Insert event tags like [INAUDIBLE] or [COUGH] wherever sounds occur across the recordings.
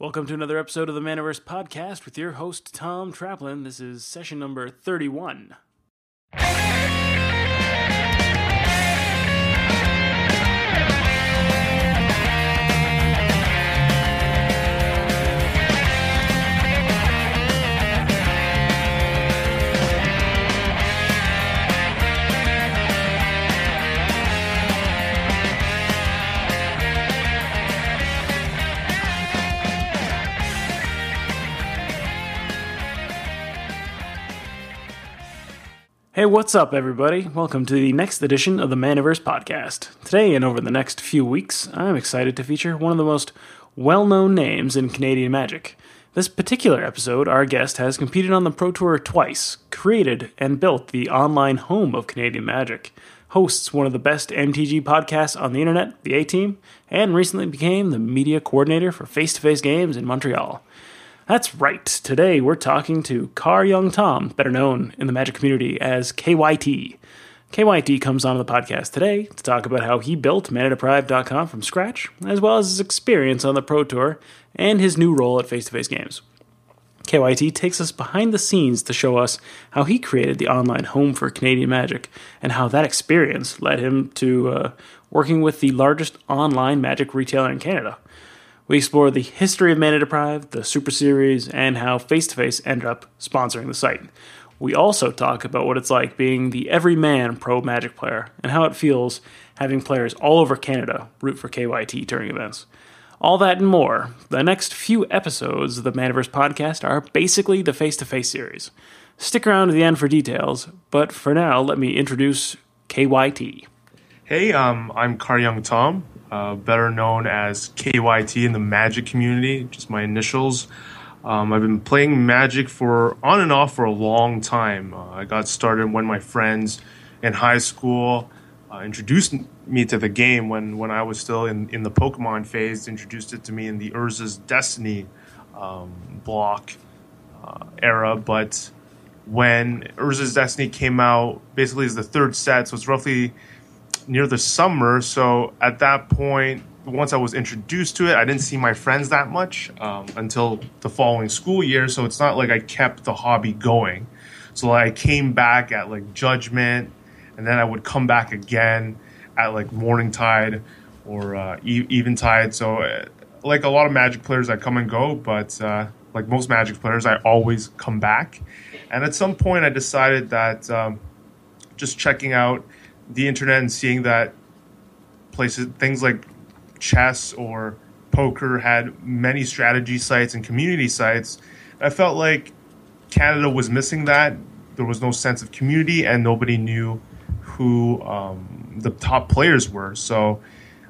Welcome to another episode of the Manaverse podcast with your host, Tom Traplin. This is session number 31. Hey, what's up, everybody? Welcome to the next edition of the Manaverse podcast. Today and over the next few weeks, I'm excited to feature one of the most well known names in Canadian Magic. This particular episode, our guest has competed on the Pro Tour twice, created and built the online home of Canadian Magic, hosts one of the best MTG podcasts on the internet, the A Team, and recently became the media coordinator for face to face games in Montreal. That's right. Today we're talking to Kar Yung Tom, better known in the Magic community as KYT. KYT comes on the podcast today to talk about how he built ManaDeprived.com from scratch, as well as his experience on the Pro Tour and his new role at Face to Face Games. KYT takes us behind the scenes to show us how he created the online home for Canadian Magic and how that experience led him to uh, working with the largest online magic retailer in Canada. We explore the history of Mana Deprived, the Super Series, and how Face to Face ended up sponsoring the site. We also talk about what it's like being the everyman pro Magic player and how it feels having players all over Canada root for KYT during events. All that and more. The next few episodes of the Manaverse podcast are basically the face to face series. Stick around to the end for details, but for now, let me introduce KYT. Hey, um, I'm Kar Yung Tom uh, better known as KYT in the Magic community, just my initials. Um, I've been playing Magic for on and off for a long time. Uh, I got started when my friends in high school uh, introduced me to the game when, when I was still in, in the Pokemon phase, introduced it to me in the Urza's Destiny um, block uh, era. But when Urza's Destiny came out, basically as the third set, so it's roughly near the summer. So at that point, once I was introduced to it, I didn't see my friends that much um, until the following school year. So it's not like I kept the hobby going. So like, I came back at like Judgment, and then I would come back again at like Morningtide or uh, e-. So uh, like a lot of Magic players, I come and go, but uh, like most Magic players, I always come back. And at some point, I decided that um, just checking out the internet and seeing that places things like chess or poker had many strategy sites and community sites i felt like canada was missing that. There was no sense of community and nobody knew who um, the top players were. So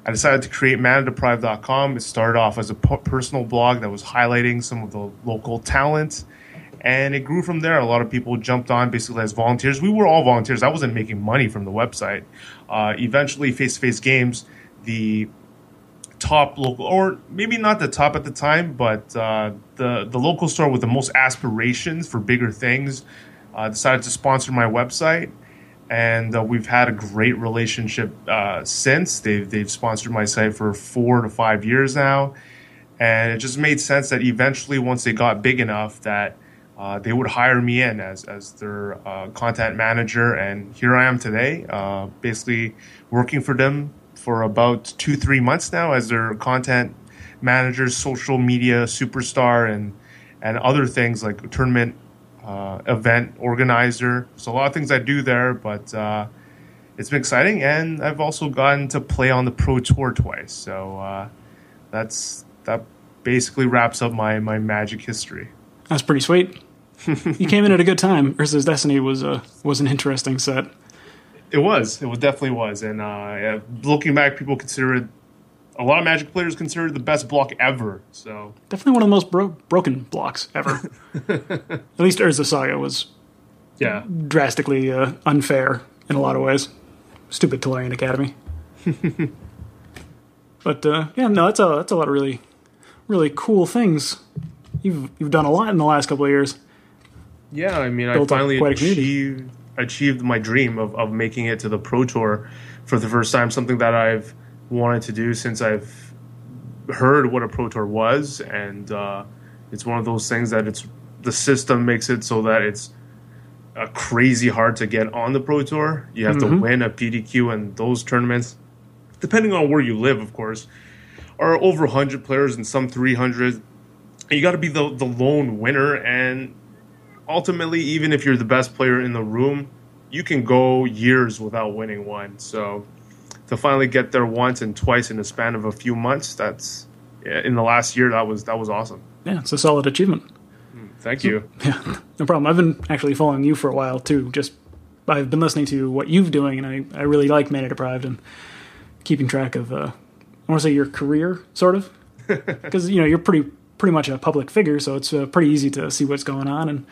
i decided to create manadeprived.com it started off as a personal blog that was highlighting some of the local talent and it grew from there. A lot of people jumped on basically as volunteers. We were all volunteers. I wasn't making money from the website. Uh, eventually, face to face games, the top local, or maybe not the top at the time, but uh, the the local store with the most aspirations for bigger things, uh, decided to sponsor my website, and uh, we've had a great relationship uh, since. They've they've sponsored my site for four to five years now, and it just made sense that eventually, once they got big enough, that uh, they would hire me in as, as their uh, content manager. And here I am today, uh, basically working for them for about two, three months now as their content manager, social media superstar, and, and other things like tournament uh, event organizer. So a lot of things I do there, but uh, it's been exciting. And I've also gotten to play on the Pro Tour twice. So uh, that's that basically wraps up my, my magic history. That's pretty sweet you came in at a good time. Urza's Destiny was a was an interesting set. It was. It was definitely was. And uh, yeah, looking back, people consider it. A lot of Magic players consider it the best block ever. So definitely one of the most bro- broken blocks ever. [LAUGHS] at least Urza Saga was, yeah, drastically uh, unfair in a lot of ways. Stupid Tolarian Academy. [LAUGHS] but uh, yeah, no, that's a that's a lot of really, really cool things. You've you've done a lot in the last couple of years. Yeah, I mean, I finally achieved achieved my dream of, of making it to the pro tour for the first time. Something that I've wanted to do since I've heard what a pro tour was, and uh, it's one of those things that it's the system makes it so that it's uh, crazy hard to get on the pro tour. You have mm-hmm. to win a PTQ and those tournaments, depending on where you live, of course, are over 100 players and some 300. You got to be the the lone winner, and ultimately, even if you're the best player in the room, you can go years without winning one. So to finally get there once and twice in the span of a few months, that's in the last year that was that was awesome. Yeah, it's a solid achievement. Thank you. [LAUGHS] Yeah, no problem. I've been actually following you for a while too. Just I've been listening to what you've doing, and I, I really like Mana Deprived and keeping track of. Uh, I want to say your career, sort of, [LAUGHS] because you know you're pretty pretty much a public figure, so it's uh, pretty easy to see what's going on. And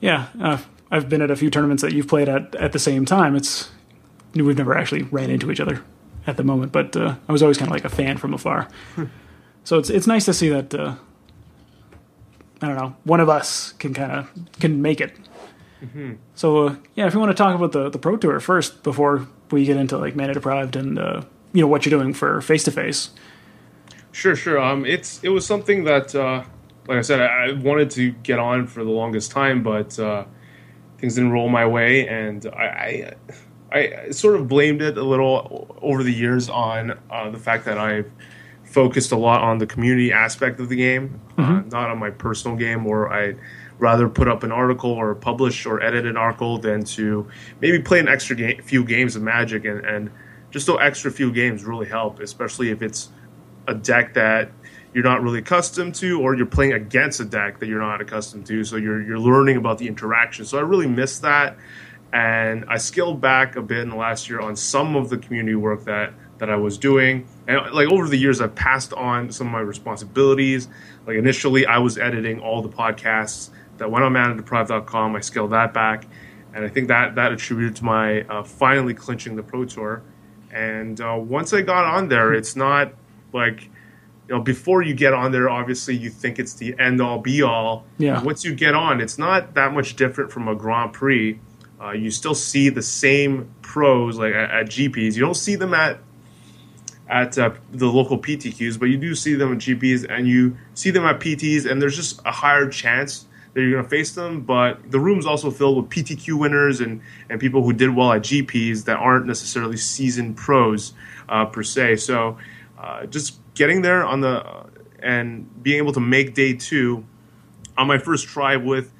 yeah, uh, I've been at a few tournaments that you've played at at the same time. It's we've never actually ran into each other at the moment, but uh, I was always kind of like a fan from afar. so it's it's nice to see that uh, I don't know one of us can kind of can make it. Mm-hmm. So uh, yeah, if you want to talk about the the pro tour first before we get into like mana deprived and uh, you know what you're doing for face to face. Sure, sure. Um, it's it was something that, uh, like I said, I, I, wanted to get on for the longest time, but uh, things didn't roll my way, and I, I, I sort of blamed it a little over the years on uh, the fact that I've focused a lot on the community aspect of the game, uh, mm-hmm. not on my personal game, or I rather put up an article or publish or edit an article than to maybe play an extra game, few games of Magic, and, and just those extra few games really help, especially if it's a deck that you're not really accustomed to, or you're playing against a deck that you're not accustomed to. So you're you're learning about the interaction. So I really miss that, and I scaled back a bit in the last year on some of the community work that that I was doing. And like over the years, I've passed on some of my responsibilities. Like initially, I was editing all the podcasts that went on manadeprived.com. I scaled that back, and I think that that attributed to my uh, finally clinching the pro tour. And uh, once I got on there, it's not like you know before you get on there obviously you think it's the end all be all yeah once you get on it's not that much different from a grand prix. Uh, you still see the same pros like at, at gps you don't see them at at uh, the local ptqs but you do see them at gps and you see them at pts and there's just a higher chance that you're going to face them but the room's also filled with ptq winners and, and people who did well at gps that aren't necessarily seasoned pros uh, per se. So uh, just getting there on the and being able to make day two on my first try with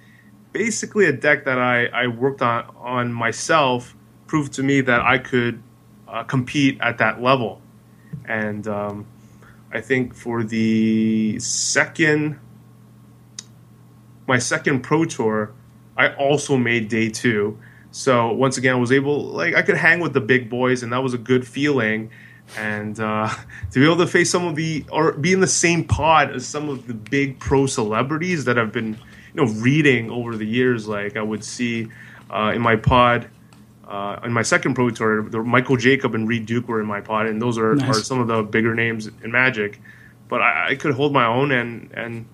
basically a deck that I, I worked on on myself proved to me that I could uh, compete at that level. And um, I think for the second, my second pro tour, I also made day two. So once again, I was able, like, I could hang with the big boys, and that was a good feeling and uh, [LAUGHS] to be able to face some of the or be in the same pod as some of the big pro celebrities that I've been you know reading over the years. Like I would see uh, in my pod. Uh, in my second pro tour, Michael Jacob and Reid Duke were in my pod, and those are, nice. are some of the bigger names in Magic. But I, I could hold my own, and and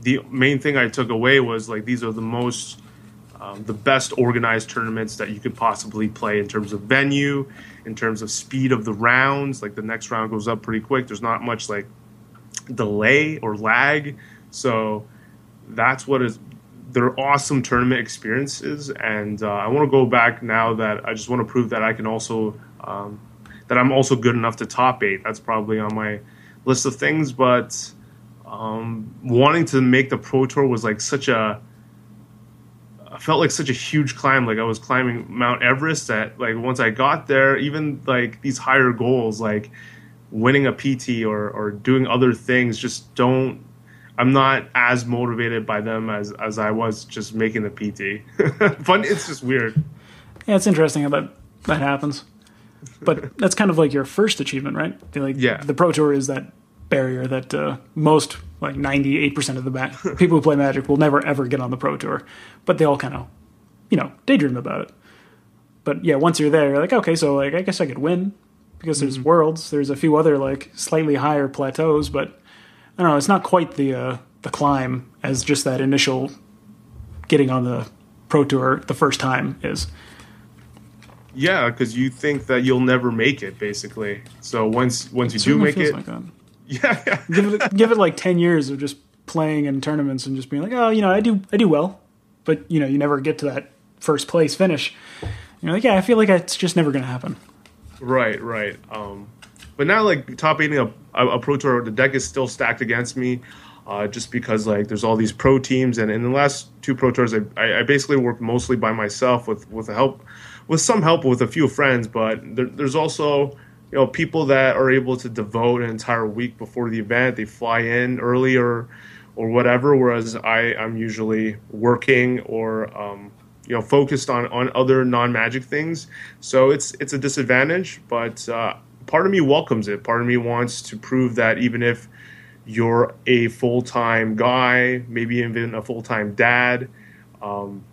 the main thing I took away was like these are the most um, the best organized tournaments that you could possibly play in terms of venue, in terms of speed of the rounds. Like the next round goes up pretty quick. There's not much like delay or lag. So that's what is. They're awesome tournament experiences, and uh, I want to go back now that I just want to prove that I can also um, that I'm also good enough to top eight. That's probably on my list of things, but um, wanting to make the pro tour was like such a I felt like such a huge climb. Like I was climbing Mount Everest. That like once I got there, even like these higher goals, like winning a PT or or doing other things, just don't. I'm not as motivated by them as as I was just making the PT. [LAUGHS] Fun. It's just weird. Yeah, it's interesting how that that happens. But [LAUGHS] that's kind of like your first achievement, right? Like yeah. the Pro Tour is that barrier that uh, most like 98% of the ma- [LAUGHS] people who play magic will never ever get on the pro tour. But they all kind of you know daydream about it. But yeah once you're there you're like okay so like i guess i could win because there's mm-hmm. worlds there's a few other like slightly higher plateaus but i don't know it's not quite the uh, the climb as just that initial getting on the pro tour the first time is. Yeah because you think that you'll never make it basically. So once once you do make it like [LAUGHS] Yeah, yeah. give it give it like ten years of just playing in tournaments and just being like, oh, you know, I do I do well, but you know, you never get to that first place finish. You're like, yeah, I feel like it's just never going to happen. Right, right. Um, but now, like top eighting a, a, a pro tour, the deck is still stacked against me, uh, just because like there's all these pro teams, and in the last two pro tours, I, I, I basically worked mostly by myself with with help, with some help with a few friends, but there, there's also you know people that are able to devote an entire week before the event. They fly in early or or whatever, whereas I I'm usually working or um, you know focused on on other non magic things. So it's it's a disadvantage, but uh, part of me welcomes it. Part of me wants to prove that even if you're a full time guy, maybe even a full time dad. Um,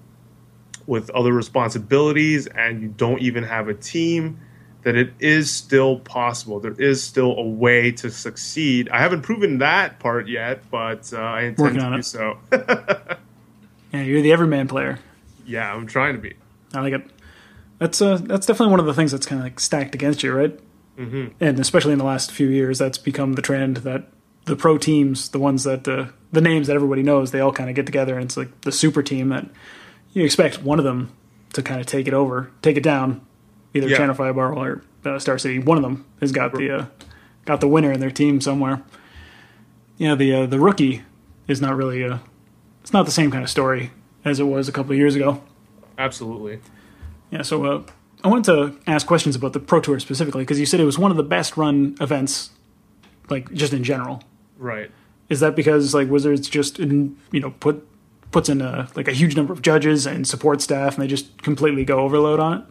with other responsibilities, and you don't even have a team, that it is still possible. There is still a way to succeed. I haven't proven that part yet, but uh, I intend Working to do it. so. [LAUGHS] Yeah, you're the everyman player. yeah, I'm trying to be. I like it. That's uh, that's definitely one of the things that's kind of like stacked against you, right? Mm-hmm. And especially in the last few years, that's become the trend that the pro teams, the ones that uh, the names that everybody knows, they all kind of get together, and it's like the super team that you expect one of them to kind of take it over, take it down, either Yeah. Channel Fireball or uh, Star City. One of them has got the uh, got the winner in their team somewhere. Yeah, the uh, the rookie is not really uh, it's not the same kind of story as it was a couple of years ago. Absolutely. Yeah, so uh, I wanted to ask questions about the Pro Tour specifically because you said it was one of the best run events, like just in general. Right. Is that because like Wizards just in, you know put puts in a like a huge number of judges and support staff and they just completely go overload on it?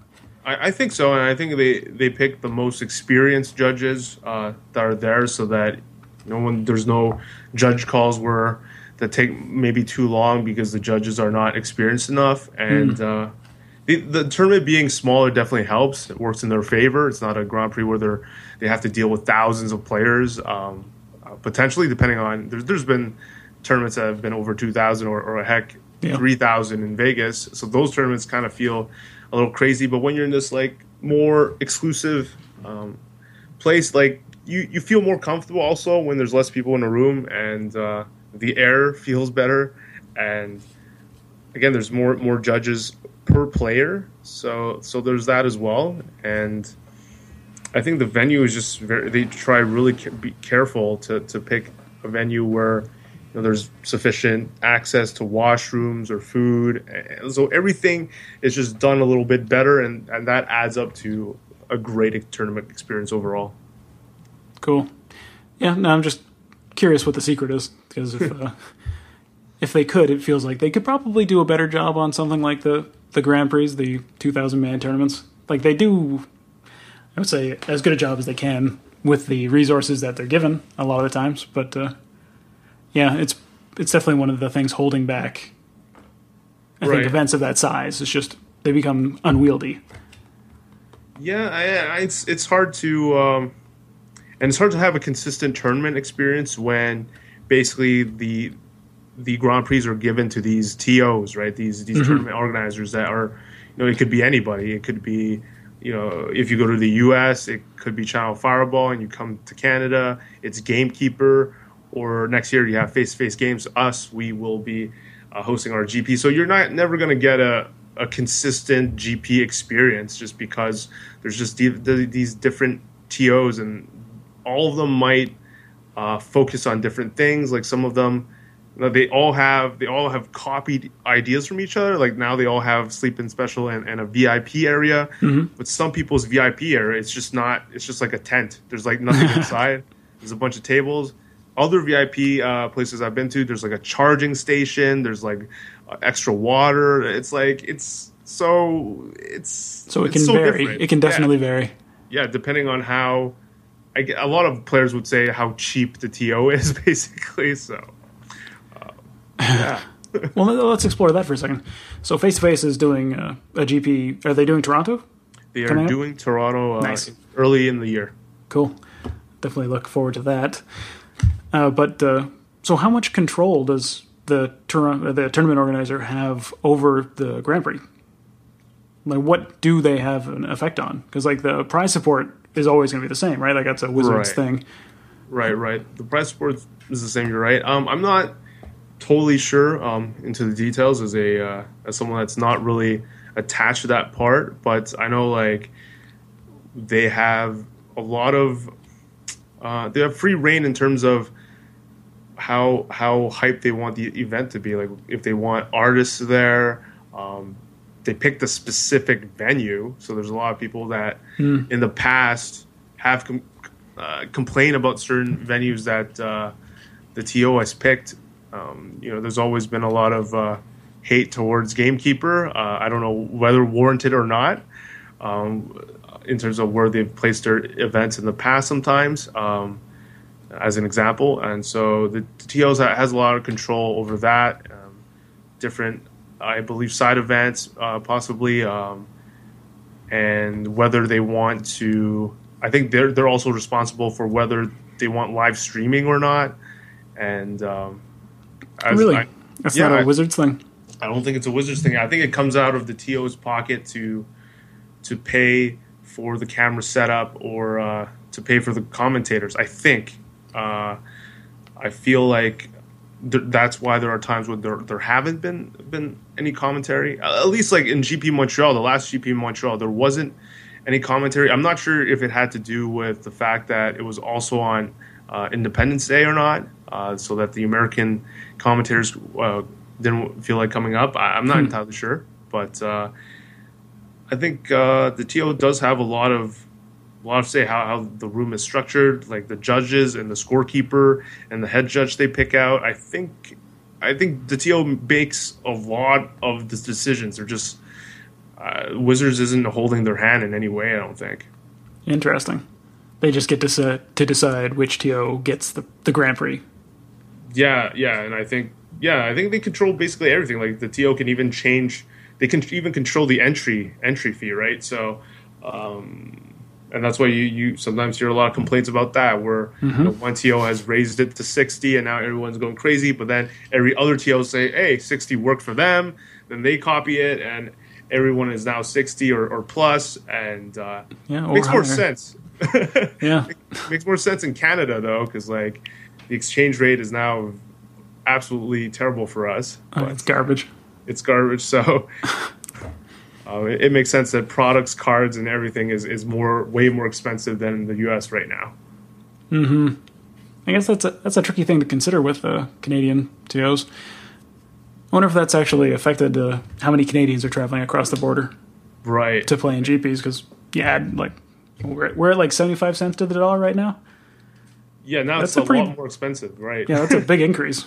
I, I think so, and I think they they pick the most experienced judges uh, that are there, so that no one there's no judge calls where that take maybe too long because the judges are not experienced enough, and uh, the, the tournament being smaller definitely helps. It works in their favor. It's not a Grand Prix where they're they have to deal with thousands of players. Um, uh, potentially, depending on there's there's been tournaments that have been over two thousand or, or heck Yeah. three thousand in Vegas. So those tournaments kind of feel a little crazy. But when you're in this like more exclusive um, place, like you you feel more comfortable also when there's less people in a room and uh, the air [LAUGHS] feels better and again there's more more judges per player so so there's that as well and i think the venue is just very they try really ca- be careful to to pick a venue where know, there's sufficient access to washrooms or food and so everything is just done a little bit better and and that adds up to a great tournament experience overall Cool. Yeah, no, I'm just curious what the secret is because if [LAUGHS] uh, if they could, it feels like they could probably do a better job on something like the the Grand Prix, the 2,000 man tournaments. Like they do, I would say as good a job as they can with the resources that they're given a lot of the times. But uh, yeah, it's it's definitely one of the things holding back. I Right. think events of that size. It's just they become unwieldy. Yeah, I, I, it's it's hard to, um, and it's hard to have a consistent tournament experience when basically the the Grand Prix are given to these TOs, right? These these tournament organizers that are, you know, it could be anybody. It could be, you know, if you go to the U.S., it could be Channel Fireball, and you come to Canada, it's Gamekeeper, or next year you have face to face games. Us, we will be uh, hosting our GP. So you're not never going to get a a consistent GP experience just because there's just the, the, these different TOs and all of them might uh, focus on different things. Like some of them, you know, they all have they all have copied ideas from each other. Like now they all have sleep in special and, and a VIP area. But some people's VIP area, it's just not. It's just like a tent. There's like nothing [LAUGHS] inside. There's a bunch of tables. Other VIP uh, places I've been to, there's like a charging station. There's like extra water. It's like it's so it's So it it's can vary. different. It can Yeah definitely vary. yeah, depending on how, I get, a lot of players would say how cheap the TO [LAUGHS] is, basically. So, uh, yeah, [LAUGHS] Well, let- let's explore that for a second. So, Face to Face is doing uh, a GP. Are they doing Toronto? they are doing Toronto uh, Nice. early in the year. Cool. Definitely look forward to that. Uh, but uh, so, how much control does the Toronto, the tournament organizer have over the Grand Prix? Like, what do they have an effect on? Because like the prize support is always going to be the same, right? Like that's a Wizards Right. thing. Right, right. The prize support is the same. You're right. Um, I'm not totally sure um, into the details as a uh, as someone that's not really attached to that part, but I know like they have a lot of uh, they have free reign in terms of how how hype they want the event to be. Like if they want artists there, um, they pick the specific venue. So there's a lot of people that Mm. in the past have com- uh, complained about certain venues that uh, the TO has picked. Um, you know, there's always been a lot of uh, hate towards Gamekeeper. Uh, I don't know whether warranted or not. Um, in terms of where they've placed their events in the past, sometimes, um, as an example, and so the, the TOs has a lot of control over that. Um, different, I believe, side events, uh, possibly, um, and whether they want to. I think they're they're also responsible for whether they want live streaming or not. And um, as really? I- That's yeah, not a I- Wizards thing. I don't think it's a Wizards thing. I think it comes out of the TO's pocket to to pay for the camera setup or uh, to pay for the commentators. I think. Uh, I feel like th- that's why there are times where there there haven't been been any commentary. At least like in GP Montreal, the last GP Montreal, there wasn't any commentary. I'm not sure if it had to do with the fact that it was also on uh, Independence Day or not, uh, so that the American commentators uh, didn't feel like coming up. I, I'm not Hmm. entirely sure, but uh, I think uh, the TO does have a lot of a lot of say how, how the room is structured, like the judges and the scorekeeper and the head judge they pick out. I think I think the TO makes a lot of the decisions. They're just uh, Wizards isn't holding their hand in any way. I don't think. Interesting. They just get to, se- to decide which TO gets the, the Grand Prix. Yeah, yeah, and I think yeah, I think they control basically everything. Like the TO can even change. They can even control the entry entry fee, right? So, um, and that's why you you sometimes hear a lot of complaints about that, where you know, one TO has raised it to sixty, and now everyone's going crazy. But then every other TO say, "Hey, sixty worked for them." Then they copy it, and everyone is now sixty or, or plus, and uh, Yeah, makes more sense. [LAUGHS] Yeah. makes more sense in Canada though, because like the exchange rate is now absolutely terrible for us. Uh, it's garbage. it's garbage, so [LAUGHS] uh, it, it makes sense that products, cards, and everything is, is more way more expensive than in the U.S. right now. Hmm. I guess that's a that's a tricky thing to consider with uh, Canadian TOs. I wonder if that's actually affected uh, how many Canadians are traveling across the border Right. to play in GPs. Because yeah, like we're, we're at like seventy five cents to the dollar right now. Yeah, now That's it's a a, pretty- lot more expensive, right? Yeah, that's a big [LAUGHS] increase.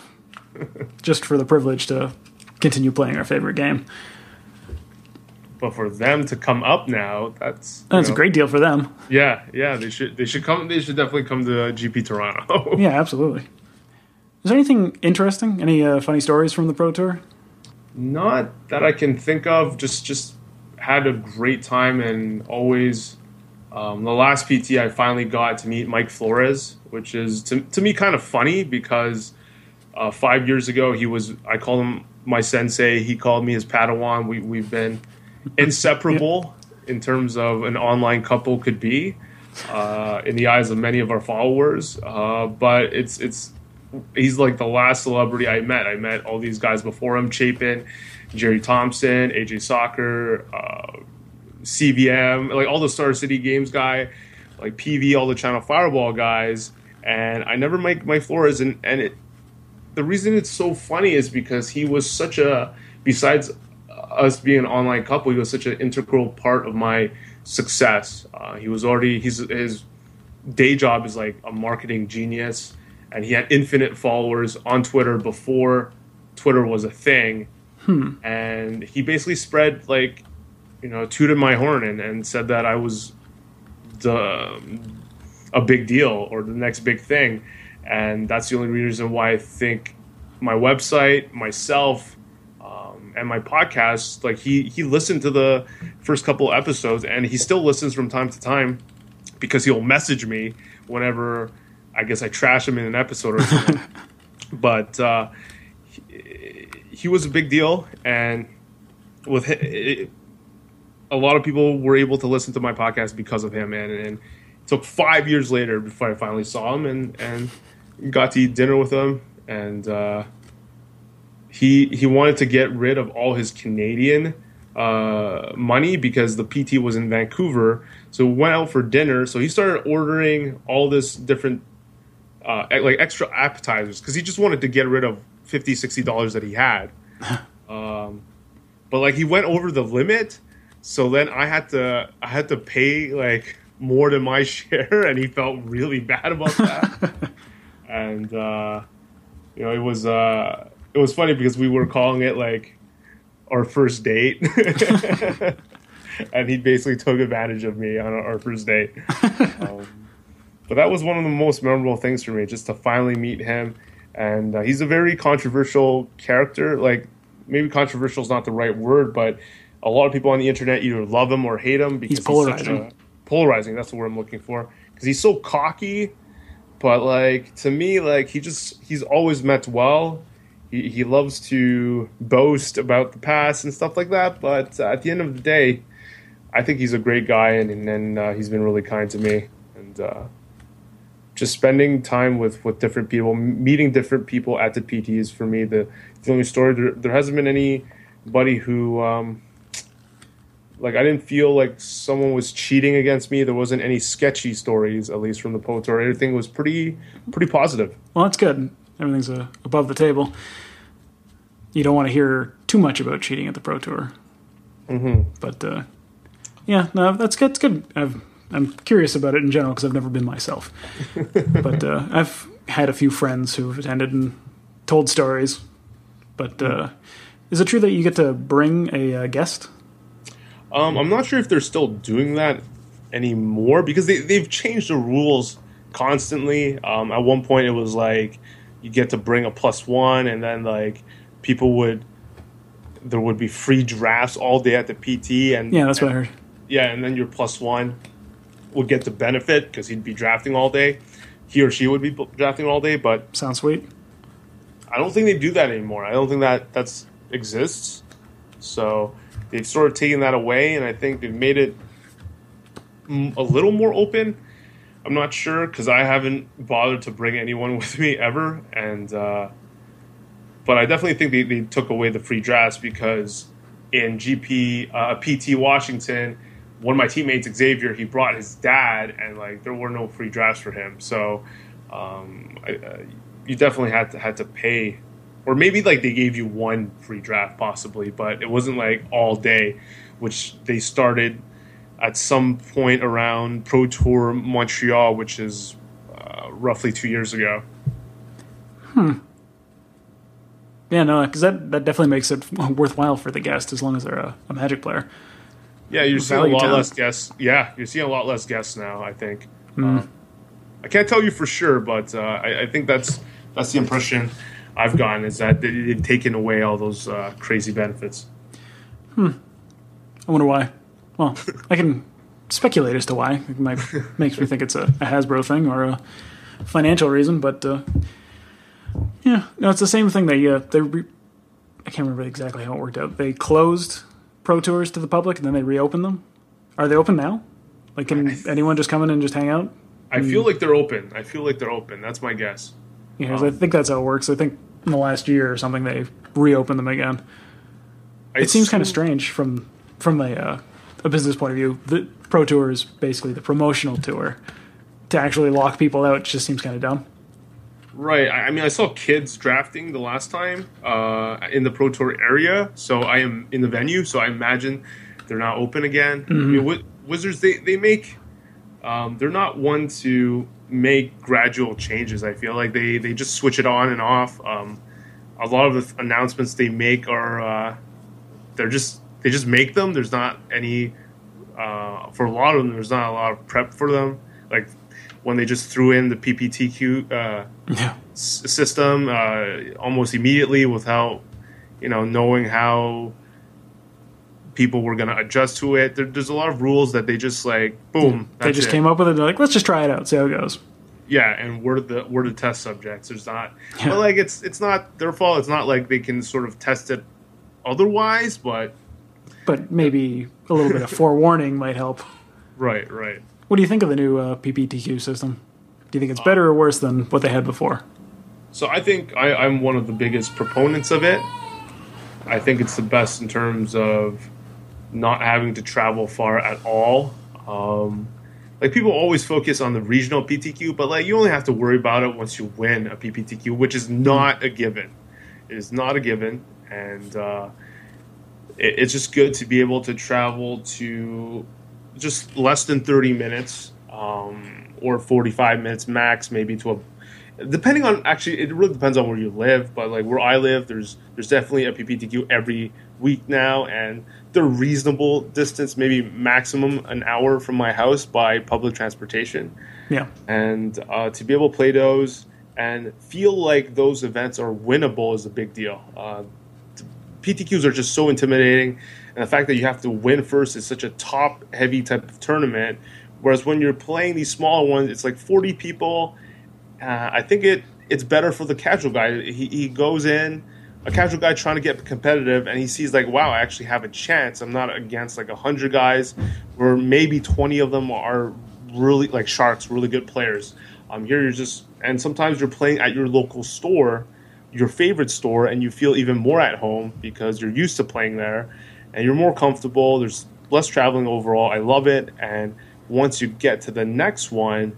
Just for the privilege to continue playing our favorite game. But for them to come up now, that's That's a great deal for them. Yeah, yeah, they should they should come. They should definitely come to GP Toronto. [LAUGHS] Yeah, absolutely. Is there anything interesting? Any uh, funny stories from the Pro Tour? Not that I can think of. Just just had a great time and always. Um, the last PT, I finally got to meet Mike Flores, which is to, to me kind of funny because uh, five years ago he was. I called him my sensei. He called me his Padawan. We we've been [LAUGHS] inseparable in terms of an online couple could be uh, in the eyes of many of our followers. Uh, but it's it's he's like the last celebrity I met. I met all these guys before him: Chapin, Jerry Thompson, AJ Sacher, uh, CVM, like all the Star City Games guy, like PV, all the Channel Fireball guys. And I never make my Flores, and and it, the reason it's so funny is because he was such a besides us being an online couple, he was such an integral part of my success. Uh, he was already he's his day job is like a marketing genius, and he had infinite followers on Twitter before Twitter was a thing. And he basically spread like, you know, tooted my horn and, and said that I was the a big deal or the next big thing, and that's the only reason why I think my website, myself, and my podcast, like he he listened to the first couple episodes, and he still listens from time to time because he'll message me whenever I guess I trash him in an episode or something. [LAUGHS] but uh, he, he was a big deal, and with it, a lot of people were able to listen to my podcast because of him, and, and it took five years later before I finally saw him and and got to eat dinner with him. And uh, he he wanted to get rid of all his Canadian uh, money because the PT was in Vancouver. So we went out for dinner. So he started ordering all this different uh, like extra appetizers because he just wanted to get rid of 50 60 dollars that he had [LAUGHS] um, but like he went over the limit so then i had to i had to pay like more than my [LAUGHS] share and he felt really bad about that [LAUGHS] and uh, you know it was uh, it was funny because we were calling it like our first date [LAUGHS] and he basically took advantage of me on our first date [LAUGHS] um, but that was one of the most memorable things for me, just to finally meet him. And uh, he's a very controversial character. Like maybe controversial is not the right word, but a lot of people on the internet either love him or hate him because he's polarizing. He's polarizing. That's the word I'm looking for. Because he's so cocky, but like to me, like he just he's always meant well. He, he loves to boast about the past and stuff like that. But uh, at the end of the day, I think he's a great guy, and and, and uh, he's been really kind to me. And uh, just spending time with with different people, meeting different people at the PTs for me the the only story. There, there hasn't been anybody who um, like I didn't feel like someone was cheating against me. There wasn't any sketchy stories, at least from the Pro Tour. Everything was pretty pretty positive. Well, that's good. Everything's uh, above the table. You don't want to hear too much about cheating at the Pro Tour. Mm-hmm. But uh, yeah, no, that's good. It's good. I've I'm curious about it in general because I've never been myself. [LAUGHS] but uh, I've had a few friends who've attended and told stories. But uh, is it true that you get to bring a uh, guest? Um, I'm not sure if they're still doing that anymore because they, they've changed the rules constantly. Um, at one point, it was like you get to bring a plus one, and then like people would there would be free drafts all day at the PT, and yeah, that's and, what I heard. Yeah, and then your plus one would get the benefit because he'd be drafting all day. He or she would be drafting all day, but sounds sweet. I don't think they do that anymore. I don't think that that's exists. So they've sort of taken that away, and I think they've made it a little more open. I'm not sure because I haven't bothered to bring anyone [LAUGHS] with me ever, and uh, but I definitely think they, they took away the free drafts because in GP uh, PT Washington one of my teammates, Xavier, he brought his dad, and like there were no free drafts for him. So um, I, uh, you definitely had to had to pay, or maybe like they gave you one free draft possibly, but it wasn't like all day, which they started at some point around Pro Tour Montreal, which is uh, roughly two years ago. Hmm. Yeah, no, because that, that definitely makes it [LAUGHS] worthwhile for the guest as long as they're a, a Magic player. Yeah, you're seeing a lot town. less guests. Yeah, you're seeing a lot less guests now. I think. Mm. Uh, I can't tell you for sure, but uh, I, I, think that's that's the impression I've gotten is that they've taken away all those uh, crazy benefits. Hmm. I wonder why. Well, I can speculate as to why. It might makes me think it's a, a Hasbro thing or a financial reason, but uh, yeah, no, it's the same thing. They uh, they re- I can't remember exactly how it worked out. They closed Pro Tours to the public and then they reopened them? Are they open now? Like, can th- anyone just come in and just hang out? I feel like they're open. I feel like they're open. That's my guess. Yeah, um, I think that's how it works. I think in the last year or something they reopened them again. I it seems kind of strange from from a uh, a business point of view. The Pro Tour is basically the promotional tour. To actually lock people out just seems kind of dumb. Right. I mean, I saw kids drafting the last time uh, in the Pro Tour area, so I am in the venue. So I imagine they're not open again. Mm-hmm. I mean, mm-hmm. Wizards they they make um, they're not one to make gradual changes. I feel like they they just switch it on and off. Um, a lot of the announcements they make are uh, they're just they just make them. There's not any uh, for a lot of them. There's not a lot of prep for them. Like when they just threw in the PPTQ uh, yeah. s- system uh, almost immediately without you know knowing how people were going to adjust to it. There, there's a lot of rules that they just like boom. they just it. came up with it. They're like, let's just try it out, see how it goes. Yeah, and we're the we're the test subjects. There's not, yeah. but like it's it's not their fault. It's not like they can sort of test it otherwise, but but maybe a little bit of forewarning might help. Right, right. What do you think of the new uh, PPTQ system? Do you think it's better or worse than what they had before? So I think I, I'm one of the biggest proponents of it. I think it's the best in terms of not having to travel far at all. Um, like people always focus on the regional PTQ, but like you only have to worry about it once you win a PPTQ, which is not a given. It is not a given, and uh, it, it's just good to be able to travel to just less than thirty minutes um, or forty-five minutes max, maybe to a depending on actually it really depends on where you live but like where i live there's there's definitely a pptq every week now and they're reasonable distance maybe maximum an hour from my house by public transportation Yeah. and uh, to be able to play those and feel like those events are winnable is a big deal uh, ptqs are just so intimidating and the fact that you have to win first is such a top heavy type of tournament whereas when you're playing these smaller ones it's like 40 people uh, I think it it's better for the casual guy. He, he goes in, a casual guy trying to get competitive, and he sees like, wow, I actually have a chance. I'm not against like hundred guys, where maybe twenty of them are really like sharks, really good players. Um, here you're just, and sometimes you're playing at your local store, your favorite store, and you feel even more at home because you're used to playing there, and you're more comfortable. There's less traveling overall. I love it, and once you get to the next one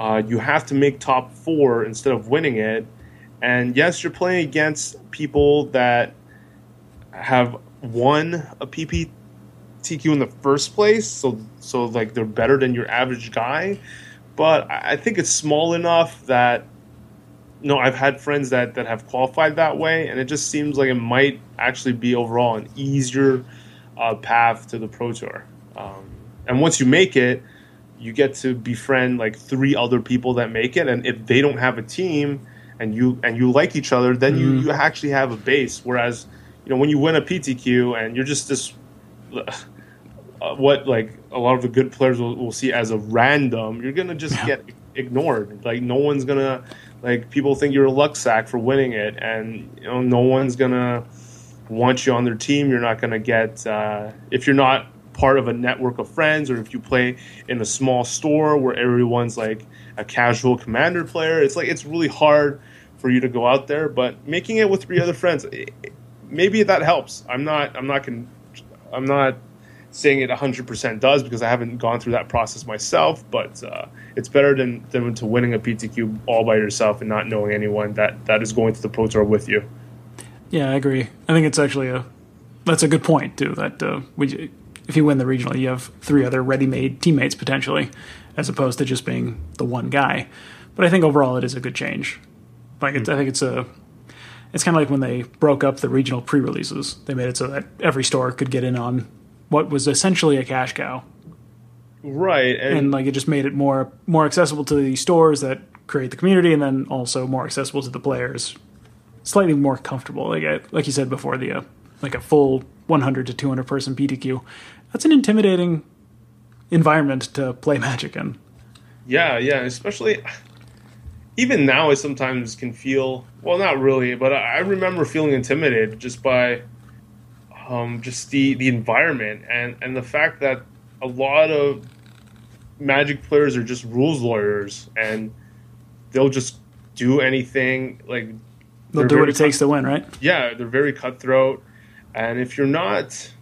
uh, you have to make top four instead of winning it. And yes, you're playing against people that have won a PPTQ in the first place, so so like they're better than your average guy. But I think it's small enough that know I've had friends that that have qualified that way, and it just seems like it might actually be overall an easier uh, path to the pro tour. Um, and once you make it, you get to befriend like three other people that make it and if they don't have a team and you and you like each other then you, you actually have a base. Whereas you know when you win a ptq and you're just this uh, what like a lot of the good players will, will see as a random you're gonna just get ignored. Like no one's gonna like people think you're a luck sack for winning it and you know no one's gonna want you on their team. You're not gonna get uh, if you're not part of a network of friends or if you play in a small store where everyone's like a casual commander player it's like it's really hard for you to go out there. But making it with three other friends maybe that helps. I'm not i'm not con- i'm not saying it 100% does because i haven't gone through that process myself but uh, it's better than, than to winning a ptq all by yourself and not knowing anyone that that is going to the pro tour with you Yeah, I agree. I think it's actually a that's a good point too. That uh, if you win the regional, you have three other ready-made teammates potentially, as opposed to just being the one guy. But I think overall it is a good change. Like it's, I think it's a it's kind of like when they broke up the regional pre-releases. They made it so that every store could get in on what was essentially a cash cow, right and, and like it just made it more more accessible to the stores that create the community, and then also more accessible to the players, slightly more comfortable. Like I, like you said before, the uh, like a full 100 to 200 person PTQ, that's an intimidating environment to play [LAUGHS] Magic in. Yeah, yeah, especially even now I sometimes can feel well, not really, but I remember feeling intimidated just by um, just the the environment and and the fact that a lot of Magic players are just rules lawyers and they'll just do anything like They'll do what it takes to win, right? yeah, they're very cutthroat, and if you're not,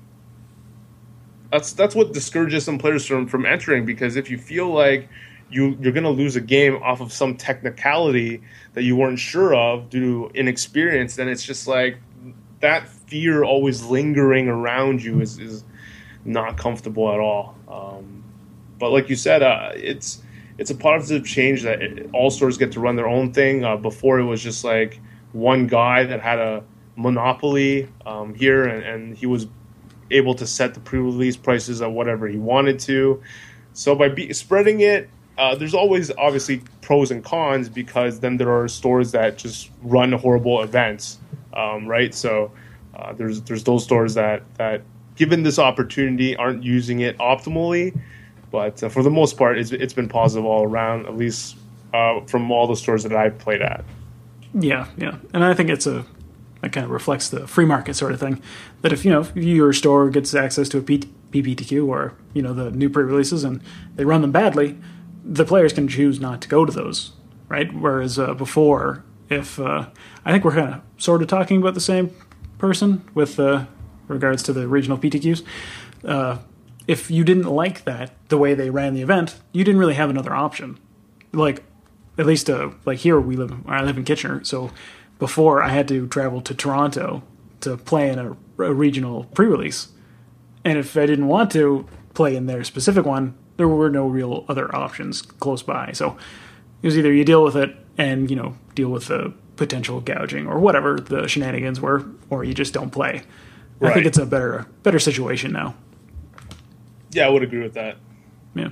that's that's what discourages some players from from entering because if you feel like you you're gonna lose a game off of some technicality that you weren't sure of due to inexperience, then it's just like that fear always lingering around you is is not comfortable at all. Um, but like you said, uh, it's it's a positive change that all stores get to run their own thing. Uh, before it was just like one guy that had a monopoly um, here, and, and he was able to set the pre-release prices at whatever he wanted to. So by be- spreading it, uh, there's always obviously pros and cons because then there are stores that just run horrible events, um, right? So uh, there's there's those stores that that given this opportunity aren't using it optimally, but uh, for the most part, it's it's been positive all around, at least uh, from all the stores that I've played at. Yeah, yeah, and I think it's a that kind of reflects the free market sort of thing. That if you know if your store gets access to a P- PPTQ or you know the new pre-releases and they run them badly, the players can choose not to go to those, right? Whereas uh, before, if uh, I think we're kind of sort of talking about the same person with uh, regards to the regional PTQs. Uh, if you didn't like that the way they ran the event, you didn't really have another option. Like at least uh, like here we live I live in Kitchener, so before I had to travel to Toronto to play in a, a regional pre-release. And if I didn't want to play in their specific one, there were no real other options close by. So it was either you deal with it and, you know, deal with the potential gouging or whatever the shenanigans were, or you just don't play. Right. I think it's a better better situation now. Yeah, I would agree with that. Yeah.